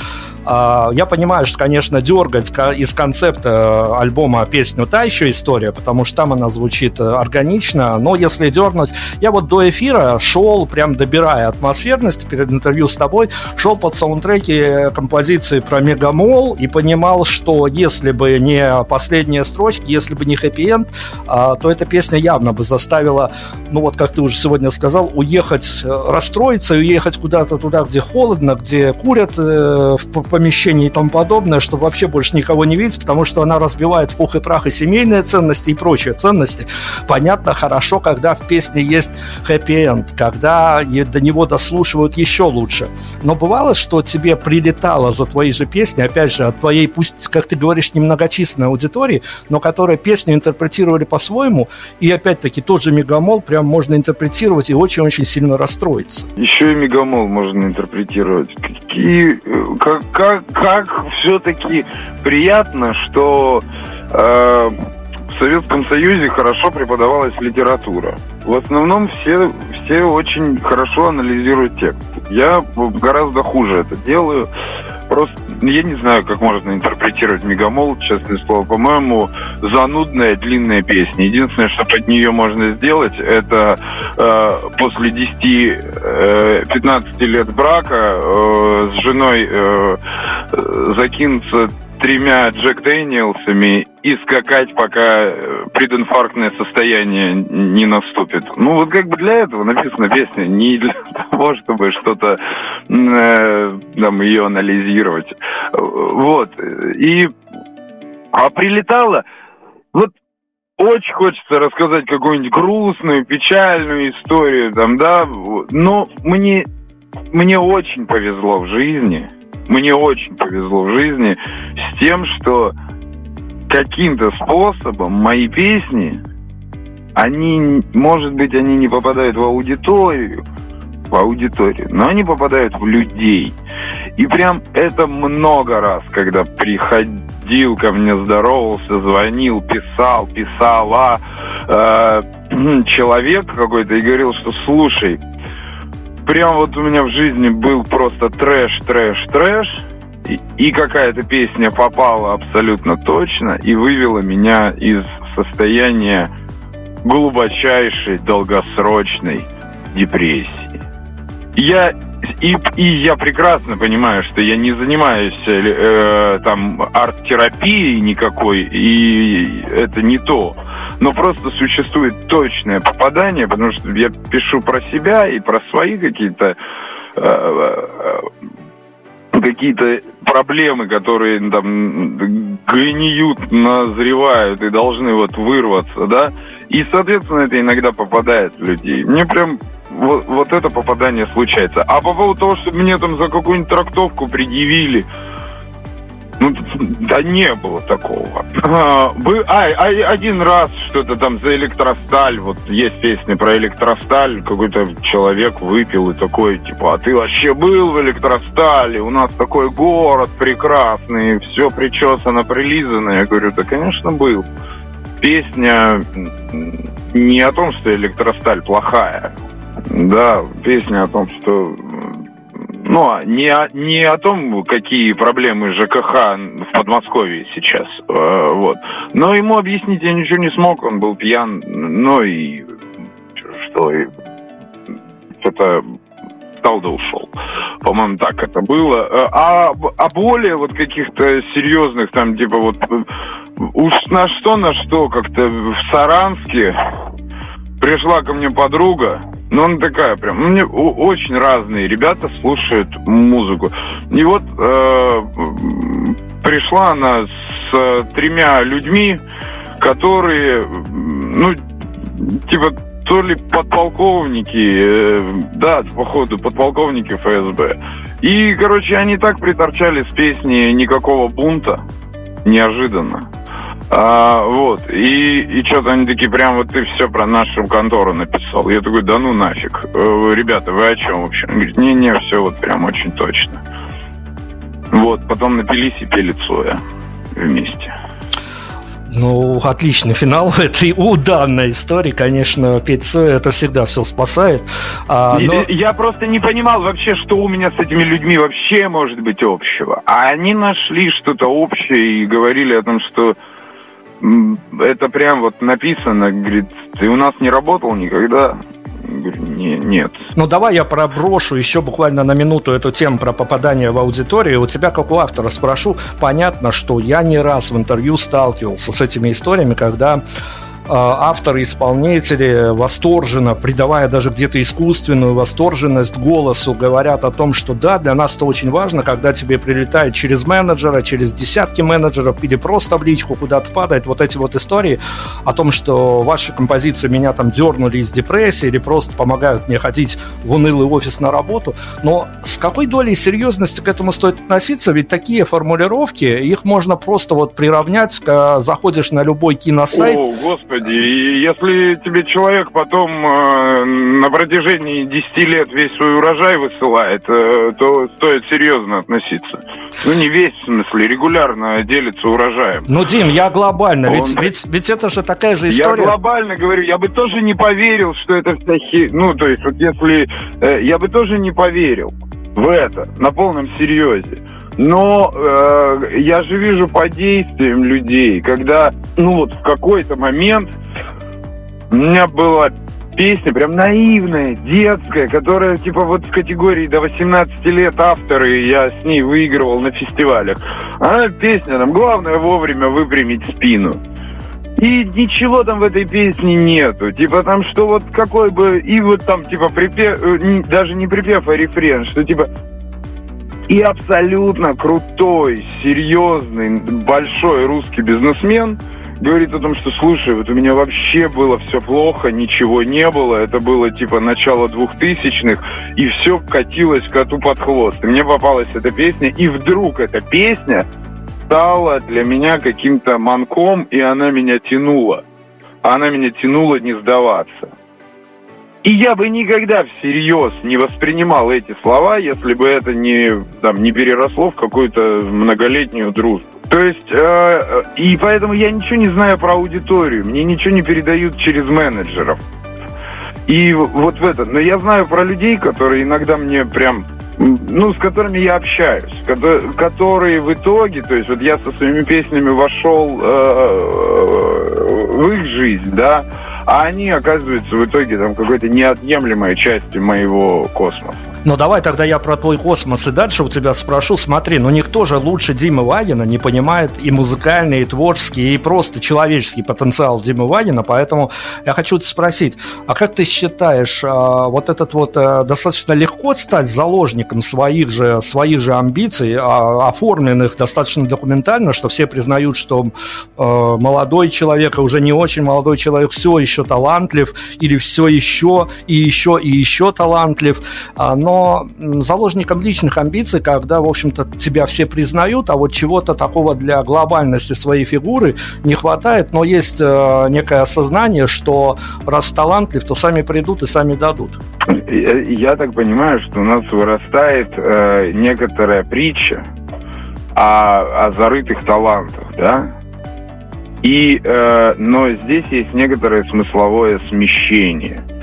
А, я понимаю, что, конечно, дергать из концепта альбома песню «Та еще история», потому что там она звучит органично но если дернуть... Я вот до эфира шел, прям добирая атмосферность перед интервью с тобой, шел под саундтреки композиции про Мегамол и понимал, что если бы не последняя строчка, если бы не хэппи-энд, а, то эта песня явно бы заставила, ну вот как ты уже сегодня сказал, уехать, э, расстроиться и уехать куда-то туда, где холодно, где курят э, в помещении и тому подобное, чтобы вообще больше никого не видеть, потому что она разбивает в пух и прах и семейные ценности и прочие ценности. Понятно понятно хорошо, когда в песне есть хэппи-энд, когда до него дослушивают еще лучше. Но бывало, что тебе прилетало за твои же песни, опять же, от твоей, пусть, как ты говоришь, немногочисленной аудитории, но которая песню интерпретировали по-своему, и опять-таки тот же Мегамол прям можно интерпретировать и очень-очень сильно расстроиться. Еще и Мегамол можно интерпретировать. Какие, как, как, как все-таки приятно, что э, в Советском Союзе хорошо преподавалась литература. В основном все, все очень хорошо анализируют текст. Я гораздо хуже это делаю. Просто я не знаю, как можно интерпретировать Мегамол, честное слово. По-моему, занудная длинная песня. Единственное, что под нее можно сделать, это э, после 10-15 э, лет брака э, с женой э, закинуться тремя Джек Дэниелсами и скакать, пока э, прединфарктное состояние не наступит. Ну, вот как бы для этого написана песня, не для (laughs) того, чтобы что-то э, там ее анализировать. Вот. И а прилетало, вот очень хочется рассказать какую-нибудь грустную, печальную историю, там, да, но мне, мне очень повезло в жизни, мне очень повезло в жизни с тем, что каким-то способом мои песни, они, может быть, они не попадают в аудиторию, в аудиторию, но они попадают в людей. И прям это много раз, когда приходил ко мне, здоровался, звонил, писал, писала э, (clears throat) человек какой-то и говорил, что слушай, прям вот у меня в жизни был просто трэш, трэш, трэш, и, и какая-то песня попала абсолютно точно и вывела меня из состояния глубочайшей, долгосрочной депрессии. Я и, и я прекрасно понимаю, что я не занимаюсь э, там арт-терапией никакой, и это не то. Но просто существует точное попадание, потому что я пишу про себя и про свои какие-то э, э какие-то проблемы, которые там гниют, назревают и должны вот вырваться, да, и, соответственно, это иногда попадает в людей. Мне прям вот, вот это попадание случается. А по поводу того, что мне там за какую-нибудь трактовку предъявили, ну, да не было такого. А, а, один раз что-то там за электросталь, вот есть песня про электросталь, какой-то человек выпил и такой, типа, а ты вообще был в электростале, у нас такой город прекрасный, все причесано, прилизано. Я говорю, да, конечно, был. Песня не о том, что электросталь плохая, да, песня о том, что ну, а не о, не о том, какие проблемы ЖКХ в Подмосковье сейчас, э, вот. Но ему объяснить я ничего не смог, он был пьян, ну и что, и, это встал да ушел. По-моему, так это было. Э, а, а более вот каких-то серьезных там, типа вот, уж на что, на что, как-то в Саранске пришла ко мне подруга, ну, она такая прям. Ну, мне очень разные ребята слушают музыку. И вот э, пришла она с э, тремя людьми, которые, ну, типа, то ли подполковники, э, да, походу, подполковники ФСБ. И, короче, они так приторчали с песни «Никакого бунта» неожиданно. А, вот. И, и что-то они такие, прям вот ты все про нашу контору написал. Я такой, да ну нафиг. Э, ребята, вы о чем вообще? Он говорит, не-не, все вот прям очень точно. Вот, потом напились и пели Цоя вместе. Ну, отличный финал этой у данной истории, конечно, петь Цоя это всегда все спасает. А, но... Я просто не понимал вообще, что у меня с этими людьми вообще может быть общего. А они нашли что-то общее и говорили о том, что это прям вот написано, говорит, ты у нас не работал никогда? Говорю, не, нет. Ну, давай я проброшу еще буквально на минуту эту тему про попадание в аудиторию. У тебя, как у автора, спрошу. Понятно, что я не раз в интервью сталкивался с этими историями, когда авторы, исполнители восторженно, придавая даже где-то искусственную восторженность голосу, говорят о том, что да, для нас это очень важно, когда тебе прилетает через менеджера, через десятки менеджеров или просто в личку куда-то падает вот эти вот истории о том, что ваши композиции меня там дернули из депрессии или просто помогают мне ходить в унылый офис на работу. Но с какой долей серьезности к этому стоит относиться? Ведь такие формулировки, их можно просто вот приравнять, заходишь на любой киносайт. О, господи Господи, и если тебе человек потом э, на протяжении 10 лет весь свой урожай высылает, э, то стоит серьезно относиться. Ну, не весь, в смысле, регулярно делится урожаем. Ну, Дим, я глобально, Он... ведь, ведь, ведь это же такая же история. Я глобально говорю, я бы тоже не поверил, что это вся хи... Ну, то есть, вот если... Э, я бы тоже не поверил в это на полном серьезе. Но э, я же вижу по действиям людей, когда, ну вот в какой-то момент у меня была песня прям наивная, детская, которая типа вот в категории до 18 лет авторы, я с ней выигрывал на фестивалях. Она песня, там главное вовремя выпрямить спину. И ничего там в этой песне нету. Типа там, что вот какой бы... И вот там, типа, припев... Э, даже не припев, а рефрен, что типа и абсолютно крутой, серьезный, большой русский бизнесмен говорит о том, что, слушай, вот у меня вообще было все плохо, ничего не было, это было типа начало двухтысячных, и все катилось коту под хвост. И мне попалась эта песня, и вдруг эта песня стала для меня каким-то манком, и она меня тянула. Она меня тянула не сдаваться. И я бы никогда всерьез не воспринимал эти слова, если бы это не, там, не переросло в какую-то многолетнюю дружбу. То есть, э, э, и поэтому я ничего не знаю про аудиторию, мне ничего не передают через менеджеров. И вот в это. Но я знаю про людей, которые иногда мне прям ну, с которыми я общаюсь, которые в итоге, то есть вот я со своими песнями вошел э, в их жизнь, да, а они оказываются в итоге там какой-то неотъемлемой частью моего космоса. Ну, давай тогда я про твой космос и дальше у тебя спрошу. Смотри, ну никто же лучше Димы Вагина не понимает и музыкальный, и творческий, и просто человеческий потенциал Димы Вагина, поэтому я хочу тебя спросить, а как ты считаешь, а, вот этот вот а, достаточно легко стать заложником своих же, своих же амбиций, а, оформленных достаточно документально, что все признают, что а, молодой человек, и уже не очень молодой человек, все еще талантлив, или все еще, и еще, и еще талантлив, а, заложником личных амбиций, когда, в общем-то, тебя все признают, а вот чего-то такого для глобальности своей фигуры не хватает, но есть э, некое осознание, что раз талантлив, то сами придут и сами дадут. Я, я так понимаю, что у нас вырастает э, некоторая притча о, о зарытых талантах, да? И, э, но здесь есть некоторое смысловое смещение –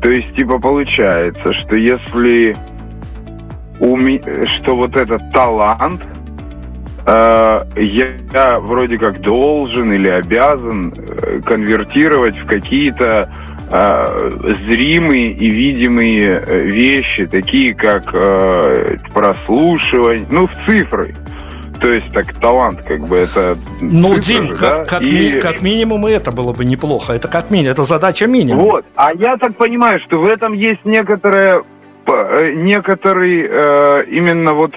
то есть, типа, получается, что если уме... что вот этот талант э, я, вроде как должен или обязан э, конвертировать в какие-то э, зримые и видимые э, вещи, такие как э, прослушивание, ну, в цифры. То есть так талант, как бы это. Ну, цифры, Дим, как, да? как, и... ми, как минимум и это было бы неплохо. Это как минимум, это задача минимум. Вот. А я так понимаю, что в этом есть некоторая э, некоторый э, именно вот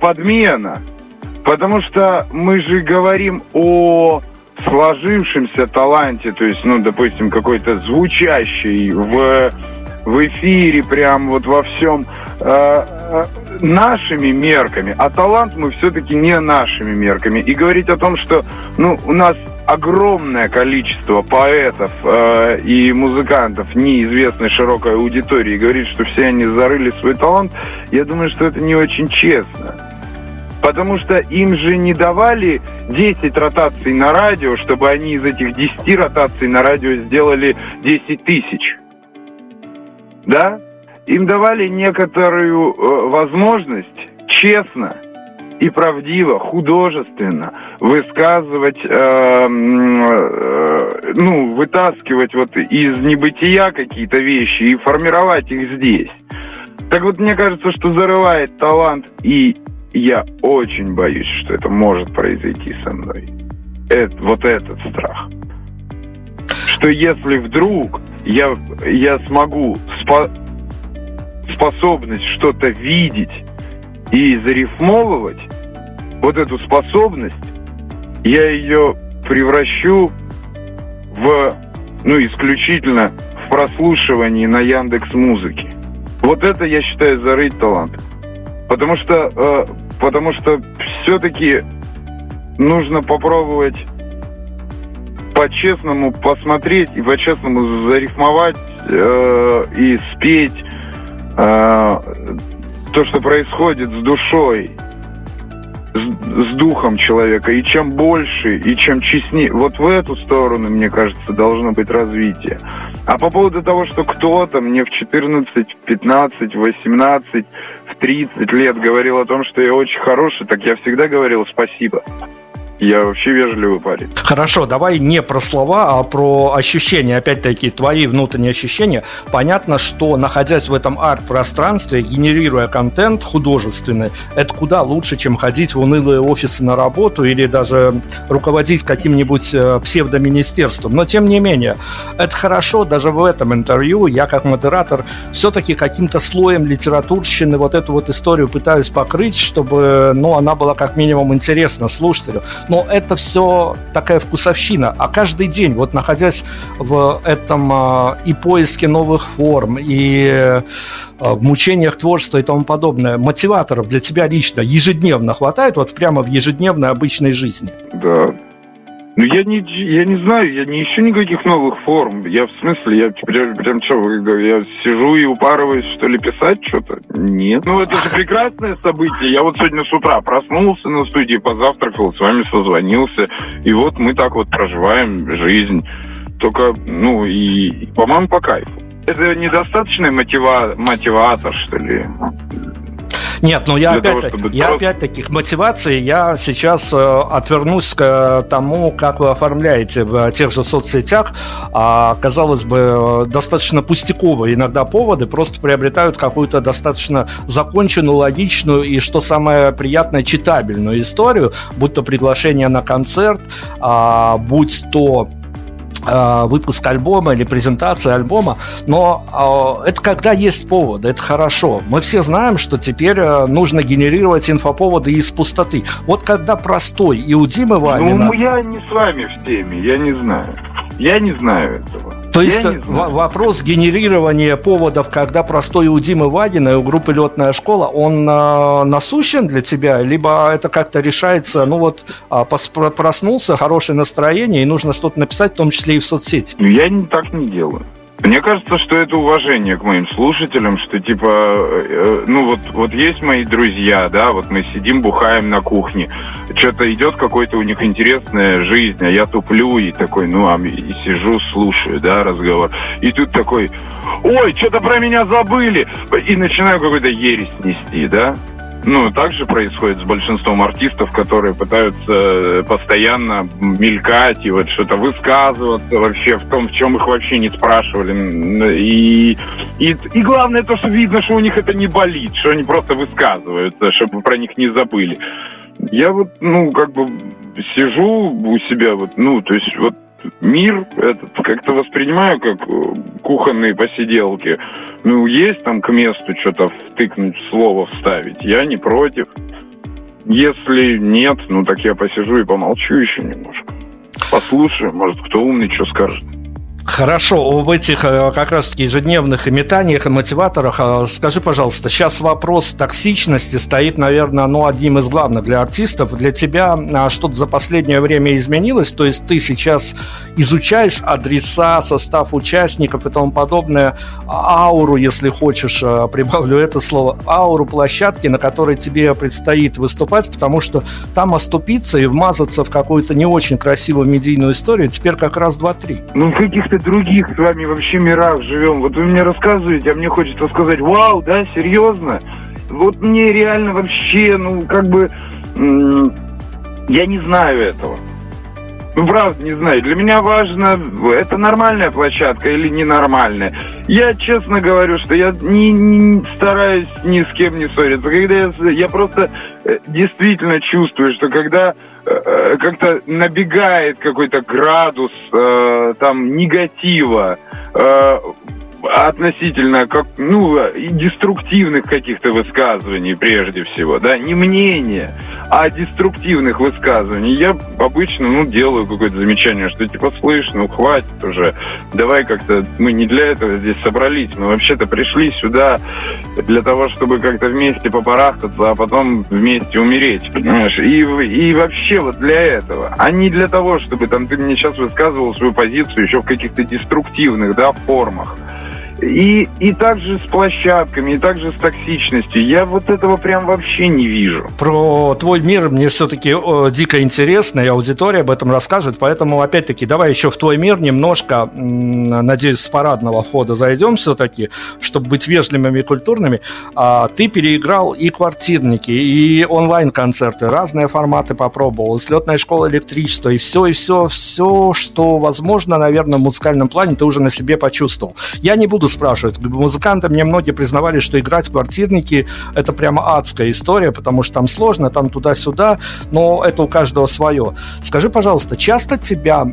подмена. Потому что мы же говорим о сложившемся таланте, то есть, ну, допустим, какой-то звучащий в в эфире, прям вот во всем э, э, нашими мерками, а талант мы все-таки не нашими мерками. И говорить о том, что ну, у нас огромное количество поэтов э, и музыкантов неизвестной широкой аудитории, и говорить, что все они зарыли свой талант, я думаю, что это не очень честно. Потому что им же не давали 10 ротаций на радио, чтобы они из этих 10 ротаций на радио сделали 10 тысяч да, им давали некоторую э, возможность честно и правдиво, художественно высказывать, э, э, ну, вытаскивать вот из небытия какие-то вещи и формировать их здесь. Так вот, мне кажется, что зарывает талант, и я очень боюсь, что это может произойти со мной. Это, вот этот страх. Что если вдруг я, я смогу спо способность что-то видеть и зарифмовывать, вот эту способность, я ее превращу в, ну, исключительно в прослушивании на Яндекс Музыке. Вот это я считаю зарыть талант. Потому что, э, потому что все-таки нужно попробовать по-честному посмотреть и по-честному зарифмовать э, и спеть то, что происходит с душой, с, с духом человека. И чем больше, и чем честнее, вот в эту сторону, мне кажется, должно быть развитие. А по поводу того, что кто-то мне в 14, 15, 18, в 30 лет говорил о том, что я очень хороший, так я всегда говорил спасибо. Я вообще вежливый парень. Хорошо, давай не про слова, а про ощущения. Опять-таки, твои внутренние ощущения. Понятно, что находясь в этом арт-пространстве, генерируя контент художественный, это куда лучше, чем ходить в унылые офисы на работу или даже руководить каким-нибудь э, псевдоминистерством. Но, тем не менее, это хорошо. Даже в этом интервью я, как модератор, все-таки каким-то слоем литературщины вот эту вот историю пытаюсь покрыть, чтобы ну, она была как минимум интересна слушателю. Но это все такая вкусовщина. А каждый день, вот находясь в этом а, и поиске новых форм, и а, в мучениях творчества и тому подобное, мотиваторов для тебя лично ежедневно хватает, вот прямо в ежедневной обычной жизни? Да, ну, я не, я не знаю, я не ищу никаких новых форм. Я в смысле, я прям, прям что, я сижу и упарываюсь, что ли, писать что-то? Нет. Ну, это же прекрасное событие. Я вот сегодня с утра проснулся на студии, позавтракал, с вами созвонился. И вот мы так вот проживаем жизнь. Только, ну, и, по-моему, по кайфу. Это недостаточный мотива... мотиватор, что ли? Нет, ну я опять, того, я просто... опять-таки к мотивации. Я сейчас э, отвернусь к тому, как вы оформляете в тех же соцсетях, а, казалось бы, достаточно пустяковые иногда поводы просто приобретают какую-то достаточно законченную, логичную и, что самое приятное, читабельную историю, будь то приглашение на концерт, а, будь то Э, выпуск альбома или презентация альбома, но э, это когда есть повод, это хорошо. Мы все знаем, что теперь э, нужно генерировать инфоповоды из пустоты. Вот когда простой и у Димы Ванина... Ну, я не с вами в теме, я не знаю. Я не знаю этого. То есть вопрос генерирования поводов, когда простой у Димы Вагина и у группы «Летная школа», он э, насущен для тебя? Либо это как-то решается, ну вот, э, проснулся, хорошее настроение, и нужно что-то написать, в том числе и в соцсети? Я так не делаю. Мне кажется, что это уважение к моим слушателям, что типа, э, ну вот, вот есть мои друзья, да, вот мы сидим, бухаем на кухне, что-то идет какой-то у них интересная жизнь, а я туплю и такой, ну, а, и сижу, слушаю, да, разговор. И тут такой, ой, что-то про меня забыли, и начинаю какой-то ересь нести, да. Ну, так же происходит с большинством артистов, которые пытаются э, постоянно мелькать и вот что-то высказываться вообще в том, в чем их вообще не спрашивали. И, и, и главное то, что видно, что у них это не болит, что они просто высказываются, чтобы про них не забыли. Я вот, ну, как бы сижу у себя, вот, ну, то есть вот мир этот как-то воспринимаю как э, кухонные посиделки. Ну, есть там к месту что-то втыкнуть, слово вставить. Я не против. Если нет, ну так я посижу и помолчу еще немножко. Послушаю, может, кто умный что скажет. Хорошо, об этих э, как раз-таки ежедневных метаниях и мотиваторах э, скажи, пожалуйста, сейчас вопрос токсичности стоит, наверное, ну, одним из главных для артистов. Для тебя а, что-то за последнее время изменилось? То есть ты сейчас изучаешь адреса, состав участников и тому подобное, а, ауру, если хочешь, э, (laughs) прибавлю это слово, ауру площадки, на которой тебе предстоит выступать, потому что там оступиться и вмазаться в какую-то не очень красивую медийную историю теперь как раз два-три. Ну, в каких-то других с вами вообще мирах живем. Вот вы мне рассказываете, а мне хочется сказать, вау, да, серьезно? Вот мне реально вообще, ну, как бы, я не знаю этого. Ну, правда, не знаю. Для меня важно, это нормальная площадка или ненормальная. Я честно говорю, что я не, не стараюсь ни с кем не ссориться. Когда я, я просто э, действительно чувствую, что когда Э, как-то набегает какой-то градус э, там негатива э, относительно как ну деструктивных каких-то высказываний прежде всего, да, не мнения, а деструктивных высказываний. Я обычно ну делаю какое-то замечание, что типа слышь, ну хватит уже, давай как-то мы не для этого здесь собрались, мы вообще-то пришли сюда для того, чтобы как-то вместе попарахтаться, а потом вместе умереть, понимаешь? И и вообще вот для этого, а не для того, чтобы там ты мне сейчас высказывал свою позицию еще в каких-то деструктивных, да, формах. И, и также с площадками, и также с токсичностью. Я вот этого прям вообще не вижу. Про твой мир мне все-таки дико интересно, и аудитория об этом расскажет. Поэтому, опять-таки, давай еще в твой мир немножко, надеюсь, с парадного входа зайдем все-таки, чтобы быть вежливыми и культурными. А, ты переиграл и квартирники, и онлайн-концерты, разные форматы попробовал, слетная школа электричества, и все, и все, все, что возможно, наверное, в музыкальном плане ты уже на себе почувствовал. Я не буду спрашивают. Музыканты мне многие признавали, что играть в квартирники – это прямо адская история, потому что там сложно, там туда-сюда, но это у каждого свое. Скажи, пожалуйста, часто тебя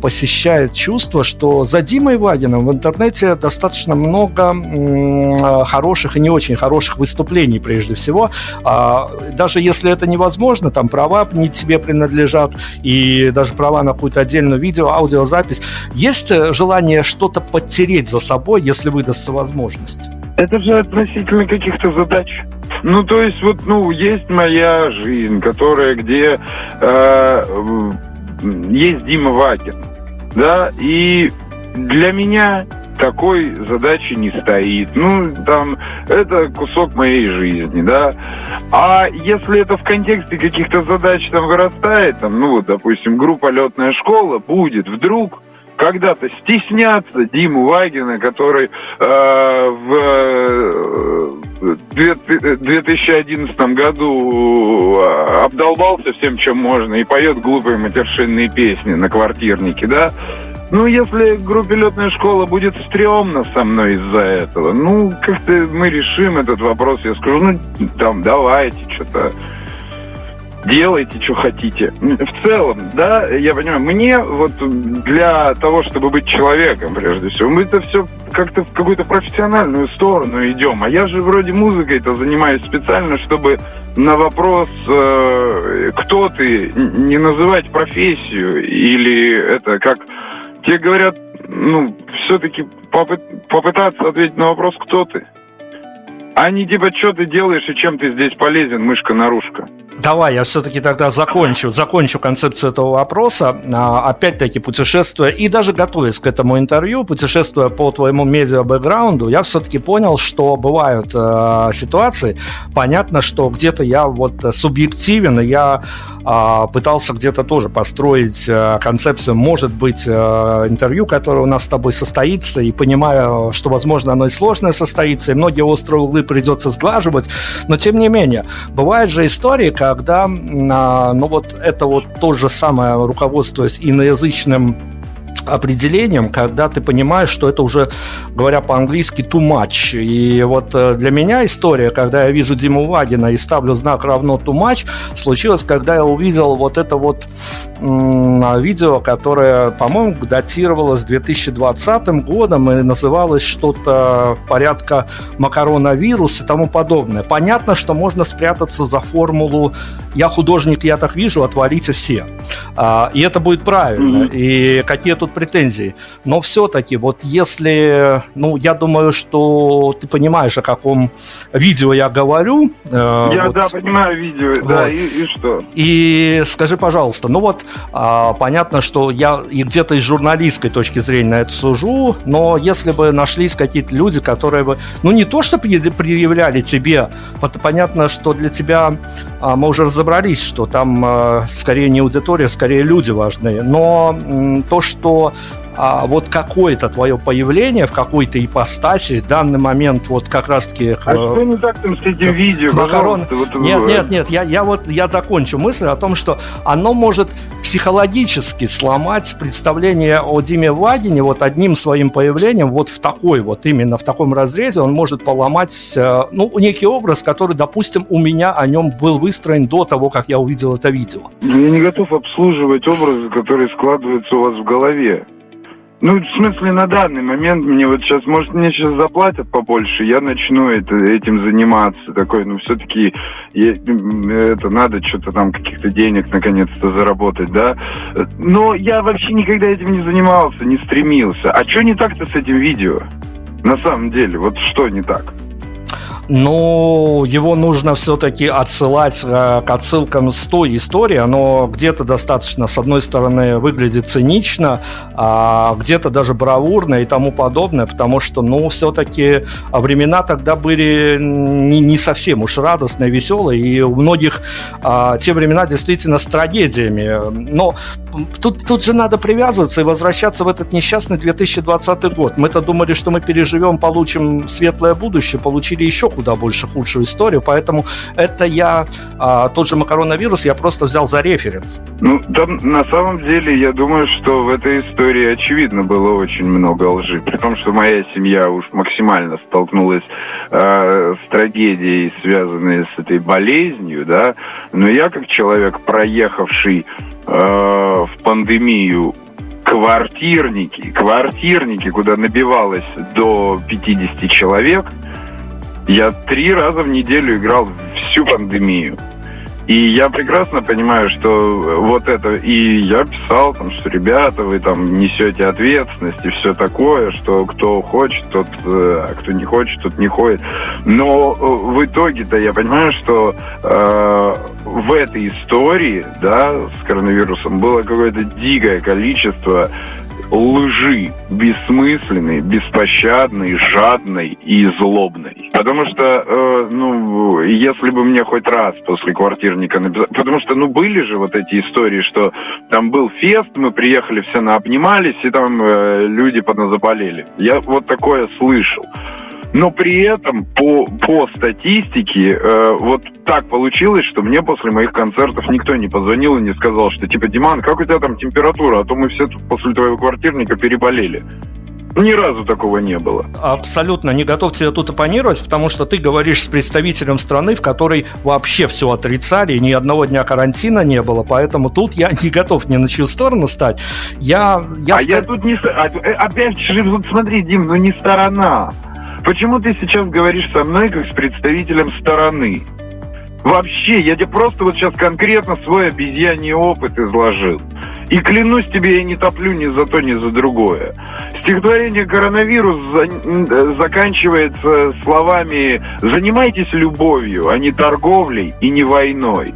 посещает чувство, что за Димой Вагином в интернете достаточно много хороших и не очень хороших выступлений, прежде всего. А, даже если это невозможно, там права не тебе принадлежат, и даже права на какую-то отдельную видео, аудиозапись. Есть э, желание что-то подтереть за собой, если выдастся возможность? Это же относительно каких-то задач. Ну, то есть, вот, ну, есть моя жизнь, которая, где э, есть Дима Вакин, да, и для меня такой задачи не стоит. Ну, там, это кусок моей жизни, да. А если это в контексте каких-то задач там вырастает, там, ну, вот, допустим, группа «Летная школа» будет вдруг когда-то стесняться Диму Вагина, который э, в 2011 э, году э, обдолбался всем, чем можно, и поет глупые матершинные песни на квартирнике, да, ну, если группе летная школа будет стрёмно со мной из-за этого, ну, как-то мы решим этот вопрос. Я скажу, ну, там, давайте, что-то делайте, что хотите. В целом, да, я понимаю, мне вот для того, чтобы быть человеком, прежде всего, мы это все как-то в какую-то профессиональную сторону идем. А я же вроде музыкой-то занимаюсь специально, чтобы на вопрос, э, кто ты, не называть профессию или это как Тебе говорят, ну, все-таки попы- попытаться ответить на вопрос, кто ты. А не типа, что ты делаешь и чем ты здесь полезен, мышка-нарушка. Давай, я все-таки тогда закончу, закончу концепцию этого вопроса. А, опять-таки, путешествуя и даже готовясь к этому интервью, путешествуя по твоему медиа-бэкграунду, я все-таки понял, что бывают э, ситуации. Понятно, что где-то я вот субъективен, и я э, пытался где-то тоже построить э, концепцию, может быть, э, интервью, которое у нас с тобой состоится, и понимаю, что, возможно, оно и сложное состоится, и многие острые углы придется сглаживать, но тем не менее, бывают же истории, когда, ну вот это вот то же самое, руководствуясь иноязычным определением, когда ты понимаешь, что это уже, говоря по-английски, too much. И вот э, для меня история, когда я вижу Диму Вагина и ставлю знак равно too much, случилось, когда я увидел вот это вот м- видео, которое, по-моему, датировалось 2020 годом и называлось что-то порядка макаронавирус и тому подобное. Понятно, что можно спрятаться за формулу «я художник, я так вижу, отвалите все». А, и это будет правильно. Mm-hmm. И какие тут претензий. Но все-таки, вот если, ну, я думаю, что ты понимаешь, о каком видео я говорю. Э, я, вот. да, понимаю видео, вот. да, и, и что? И скажи, пожалуйста, ну вот, а, понятно, что я и где-то из журналистской точки зрения это сужу, но если бы нашлись какие-то люди, которые бы, ну, не то, что предъявляли тебе, понятно, что для тебя, а, мы уже разобрались, что там а, скорее не аудитория, скорее люди важны, но то, что 我。А, вот какое-то твое появление в какой-то ипостаси, в данный момент вот как раз-таки... А э, что не так там с этим видео? Макарон... Вот, нет, нет, нет, я, я вот я докончу мысль о том, что оно может психологически сломать представление о Диме Вагине вот одним своим появлением вот в такой вот, именно в таком разрезе он может поломать, э, ну, некий образ, который, допустим, у меня о нем был выстроен до того, как я увидел это видео. Я не готов обслуживать образы, которые складываются у вас в голове. Ну, в смысле, на данный момент мне вот сейчас, может, мне сейчас заплатят побольше, я начну это, этим заниматься. Такой, ну, все-таки это надо что-то там, каких-то денег наконец-то заработать, да. Но я вообще никогда этим не занимался, не стремился. А что не так-то с этим видео? На самом деле, вот что не так? Но его нужно все-таки отсылать э, к отсылкам с той истории. Оно где-то достаточно, с одной стороны, выглядит цинично, а где-то даже бравурно и тому подобное, потому что, ну, все-таки времена тогда были не, не совсем уж радостные, веселые, и у многих а, те времена действительно с трагедиями. Но тут, тут же надо привязываться и возвращаться в этот несчастный 2020 год. Мы-то думали, что мы переживем, получим светлое будущее, получили еще куда больше худшую историю, поэтому это я, а, тот же макаронавирус, я просто взял за референс. Ну, там на самом деле, я думаю, что в этой истории очевидно было очень много лжи, при том, что моя семья уж максимально столкнулась э, с трагедией, связанной с этой болезнью, да, но я как человек, проехавший э, в пандемию квартирники, квартирники, куда набивалось до 50 человек, я три раза в неделю играл всю пандемию. И я прекрасно понимаю, что вот это, и я писал, там, что ребята, вы там несете ответственность и все такое, что кто хочет, тот, э, а кто не хочет, тот не ходит. Но э, в итоге-то я понимаю, что э, в этой истории, да, с коронавирусом было какое-то дикое количество лжи, бессмысленной, беспощадной, жадной и злобной. Потому что, э, ну, если бы мне хоть раз после квартирника написали... Потому что, ну, были же вот эти истории, что там был фест, мы приехали, все наобнимались, и там э, люди подназаболели. Я вот такое слышал. Но при этом по, по статистике э, вот так получилось, что мне после моих концертов никто не позвонил и не сказал, что типа, Диман, как у тебя там температура, а то мы все после твоего квартирника переболели. Ни разу такого не было. Абсолютно не готов тебя тут оппонировать, потому что ты говоришь с представителем страны, в которой вообще все отрицали, и ни одного дня карантина не было, поэтому тут я не готов ни на чью сторону стать. Я, я а ст... я тут не... А, э, опять же, смотри, Дим, ну не сторона. Почему ты сейчас говоришь со мной как с представителем стороны? Вообще, я тебе просто вот сейчас конкретно свой обезьяний опыт изложил. И клянусь тебе, я не топлю ни за то, ни за другое. Стихотворение «Коронавирус» за, заканчивается словами «Занимайтесь любовью, а не торговлей и не войной».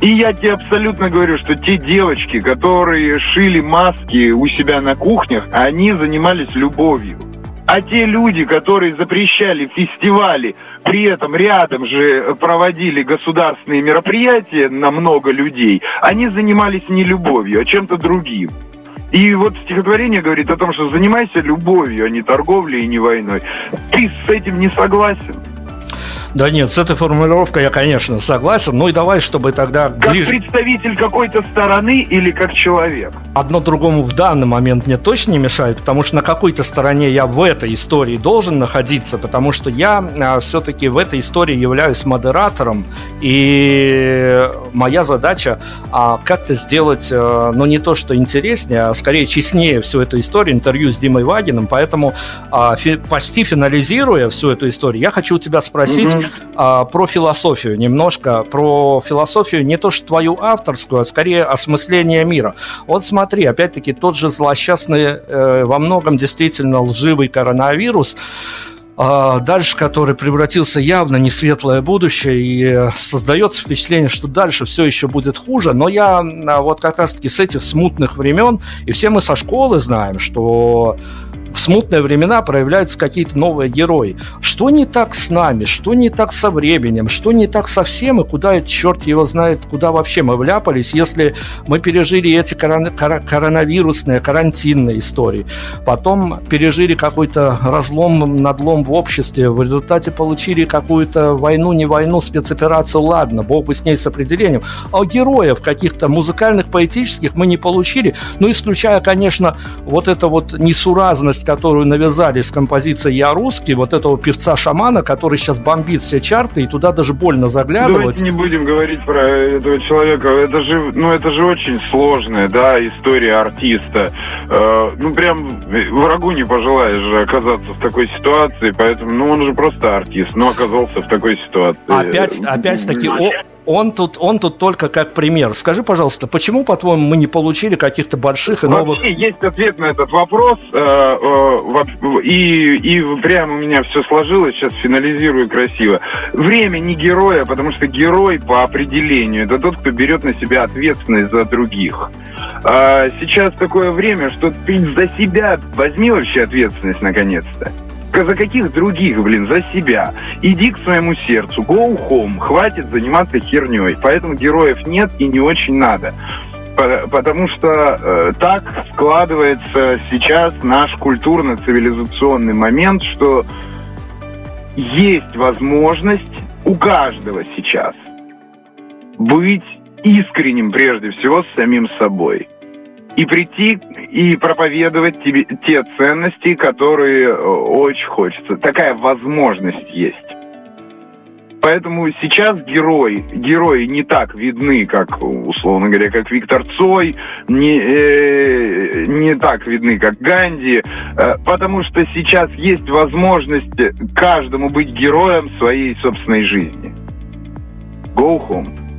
И я тебе абсолютно говорю, что те девочки, которые шили маски у себя на кухнях, они занимались любовью. А те люди, которые запрещали фестивали, при этом рядом же проводили государственные мероприятия на много людей, они занимались не любовью, а чем-то другим. И вот стихотворение говорит о том, что занимайся любовью, а не торговлей и не войной. Ты с этим не согласен? Да нет, с этой формулировкой я, конечно, согласен. Ну и давай, чтобы тогда как ближе... представитель какой-то стороны или как человек? Одно другому в данный момент мне точно не мешает, потому что на какой-то стороне я в этой истории должен находиться, потому что я а, все-таки в этой истории являюсь модератором, и моя задача а, как-то сделать, а, ну не то, что интереснее, а скорее честнее всю эту историю, интервью с Димой Вагиным, поэтому а, почти финализируя всю эту историю, я хочу у тебя спросить, а, про философию немножко, про философию не то что твою авторскую, а скорее осмысление мира. Вот смотри, опять-таки тот же злосчастный, э, во многом действительно лживый коронавирус, а, дальше который превратился явно не светлое будущее и создается впечатление, что дальше все еще будет хуже, но я вот как раз-таки с этих смутных времен, и все мы со школы знаем, что в смутные времена проявляются какие-то новые герои. Что не так с нами, что не так со временем, что не так со всем, и куда, черт его знает, куда вообще мы вляпались, если мы пережили эти корон- кор- коронавирусные, карантинные истории, потом пережили какой-то разлом, надлом в обществе, в результате получили какую-то войну, не войну, спецоперацию, ладно, бог бы с ней с определением, а героев каких-то музыкальных, поэтических мы не получили, ну, исключая, конечно, вот это вот несуразность популярность, которую навязали с композицией «Я русский», вот этого певца-шамана, который сейчас бомбит все чарты, и туда даже больно заглядывать. Давайте не будем говорить про этого человека. Это же, ну, это же очень сложная, да, история артиста. Э, ну, прям врагу не пожелаешь же оказаться в такой ситуации, поэтому, ну, он же просто артист, но оказался в такой ситуации. Опять, опять-таки, о, он тут, он тут только как пример. Скажи, пожалуйста, почему, по-твоему, мы не получили каких-то больших и новых... Вообще есть ответ на этот вопрос, э, э, и, и прямо у меня все сложилось, сейчас финализирую красиво. Время не героя, потому что герой по определению это тот, кто берет на себя ответственность за других. А сейчас такое время, что ты за себя возьми вообще ответственность наконец-то. За каких других, блин, за себя. Иди к своему сердцу, go home, хватит заниматься херней. Поэтому героев нет и не очень надо. Потому что э, так складывается сейчас наш культурно-цивилизационный момент, что есть возможность у каждого сейчас быть искренним прежде всего с самим собой. И прийти и проповедовать тебе те ценности, которые э, очень хочется. Такая возможность есть. Поэтому сейчас герои, герои не так видны, как, условно говоря, как Виктор Цой, не, э, не так видны, как Ганди, э, потому что сейчас есть возможность каждому быть героем своей собственной жизни. Go home.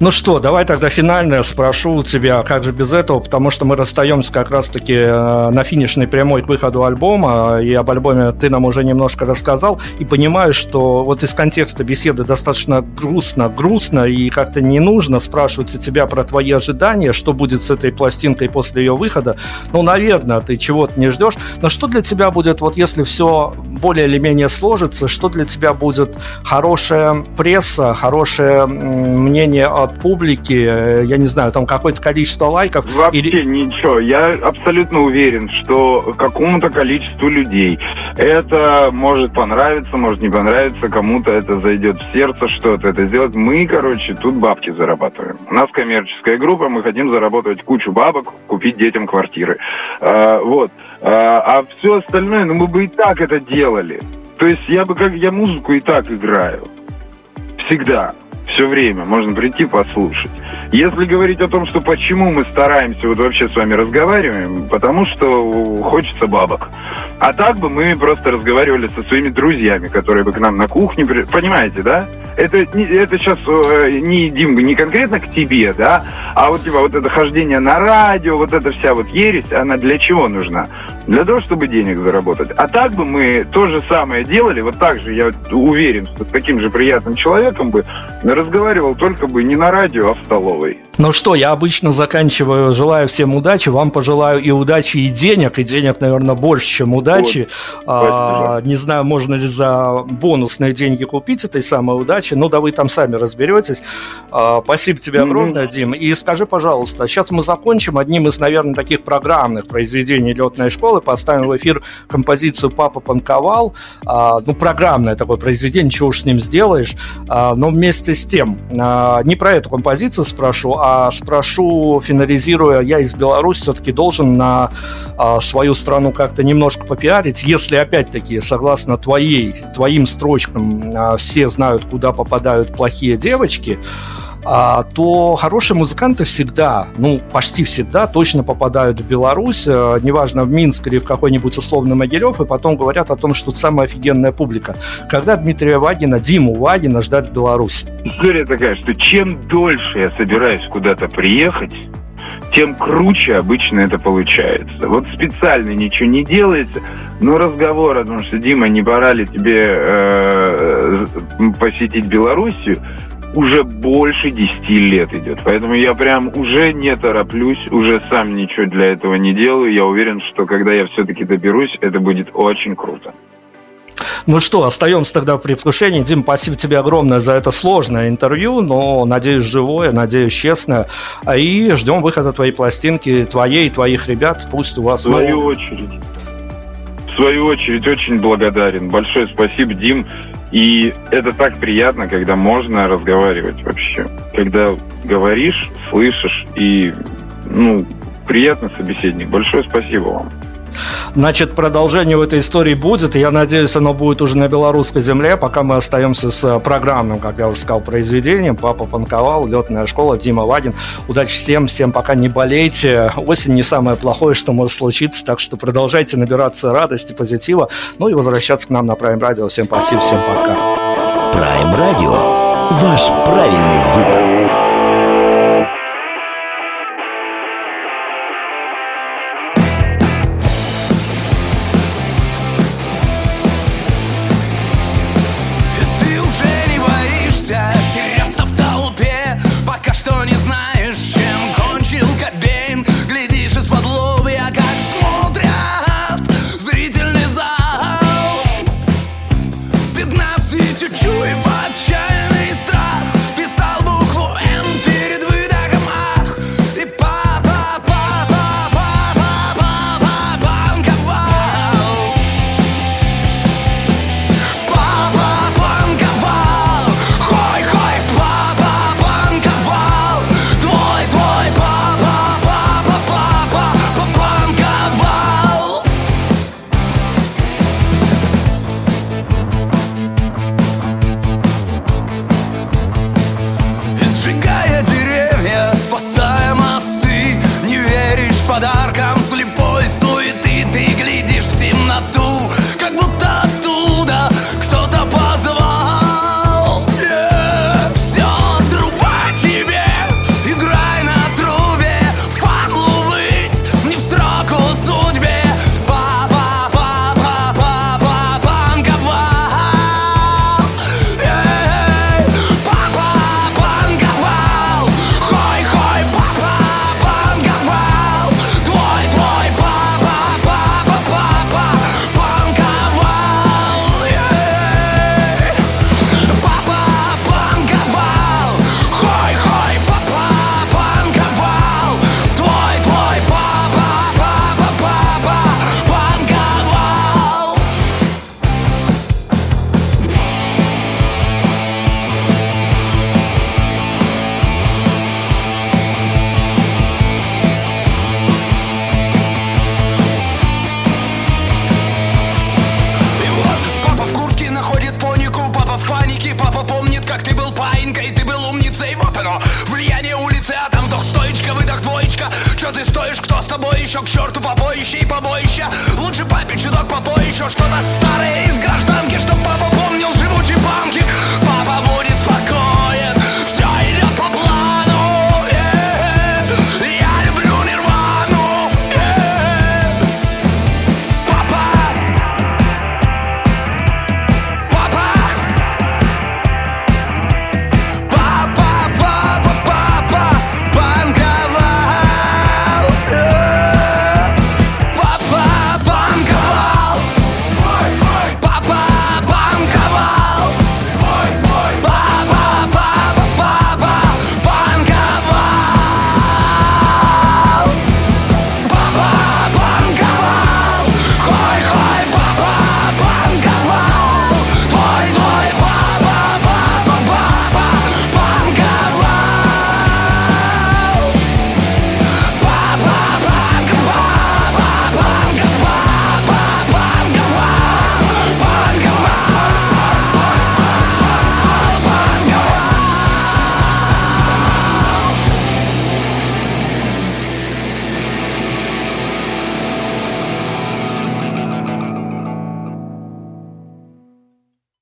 Ну что, давай тогда финальное спрошу у тебя, как же без этого, потому что мы расстаемся как раз-таки э, на финишной прямой к выходу альбома, и об альбоме ты нам уже немножко рассказал, и понимаю, что вот из контекста беседы достаточно грустно, грустно, и как-то не нужно спрашивать у тебя про твои ожидания, что будет с этой пластинкой после ее выхода. Ну, наверное, ты чего-то не ждешь, но что для тебя будет, вот если все более или менее сложится, что для тебя будет хорошая пресса, хорошее мнение от публики, э, я не знаю, там какое-то количество лайков. Вообще или... ничего. Я абсолютно уверен, что какому-то количеству людей это может понравиться, может не понравиться, кому-то это зайдет в сердце, что-то это сделать. Мы, короче, тут бабки зарабатываем. У нас коммерческая группа, мы хотим заработать кучу бабок, купить детям квартиры. А, вот. А, а все остальное, ну мы бы и так это делали. То есть я бы как я музыку и так играю. Всегда все время, можно прийти послушать. Если говорить о том, что почему мы стараемся вот вообще с вами разговариваем, потому что хочется бабок. А так бы мы просто разговаривали со своими друзьями, которые бы к нам на кухне... Понимаете, да? Это, это сейчас э, не, Дим, не конкретно к тебе, да, а вот типа вот это хождение на радио, вот эта вся вот ересь, она для чего нужна? Для того, чтобы денег заработать. А так бы мы то же самое делали, вот так же, я уверен, что с таким же приятным человеком бы разговаривал только бы не на радио, а в столовой. Ну что, я обычно заканчиваю, желаю всем удачи, вам пожелаю и удачи, и денег, и денег, наверное, больше, чем удачи. Вот. А, не знаю, можно ли за бонусные деньги купить этой самой удачи, ну да вы там сами разберетесь. А, спасибо тебе огромное, mm-hmm. Дим. И скажи, пожалуйста, сейчас мы закончим одним из, наверное, таких программных произведений летной школы, поставим в эфир композицию «Папа панковал». А, ну, программное такое произведение, чего уж с ним сделаешь. А, но вместе с тем, а, не про эту композицию спрошу, а спрошу, финализируя, я из Беларуси все-таки должен на а, свою страну как-то немножко попиарить. Если, опять-таки, согласно твоей, твоим строчкам, а, все знают, куда попадают плохие девочки, то хорошие музыканты всегда, ну, почти всегда точно попадают в Беларусь, а, неважно, в Минск или в какой-нибудь условный Могилев, и потом говорят о том, что тут самая офигенная публика. Когда Дмитрия Вагина, Диму Вагина ждать в Беларуси? История такая, что чем дольше я собираюсь куда-то приехать, тем круче обычно это получается. Вот специально ничего не делается, но разговор о том, что Дима, не пора ли тебе э, посетить Белоруссию, уже больше 10 лет идет. Поэтому я прям уже не тороплюсь, уже сам ничего для этого не делаю. Я уверен, что когда я все-таки доберусь, это будет очень круто. Ну что, остаемся тогда в предвкушении. Дим, спасибо тебе огромное за это сложное интервью, но, надеюсь, живое, надеюсь, честное. И ждем выхода твоей пластинки, твоей и твоих ребят. Пусть у вас... В свою очередь. В свою очередь, очень благодарен. Большое спасибо, Дим. И это так приятно, когда можно разговаривать вообще. Когда говоришь, слышишь и, ну, приятный собеседник. Большое спасибо вам. Значит, продолжение в этой истории будет, и я надеюсь, оно будет уже на белорусской земле, пока мы остаемся с э, программным, как я уже сказал, произведением. Папа панковал, летная школа, Дима Вадин. Удачи всем, всем пока не болейте. Осень не самое плохое, что может случиться, так что продолжайте набираться радости, позитива, ну и возвращаться к нам на Prime Radio. Всем спасибо, всем пока. Prime Radio. Ваш правильный выбор.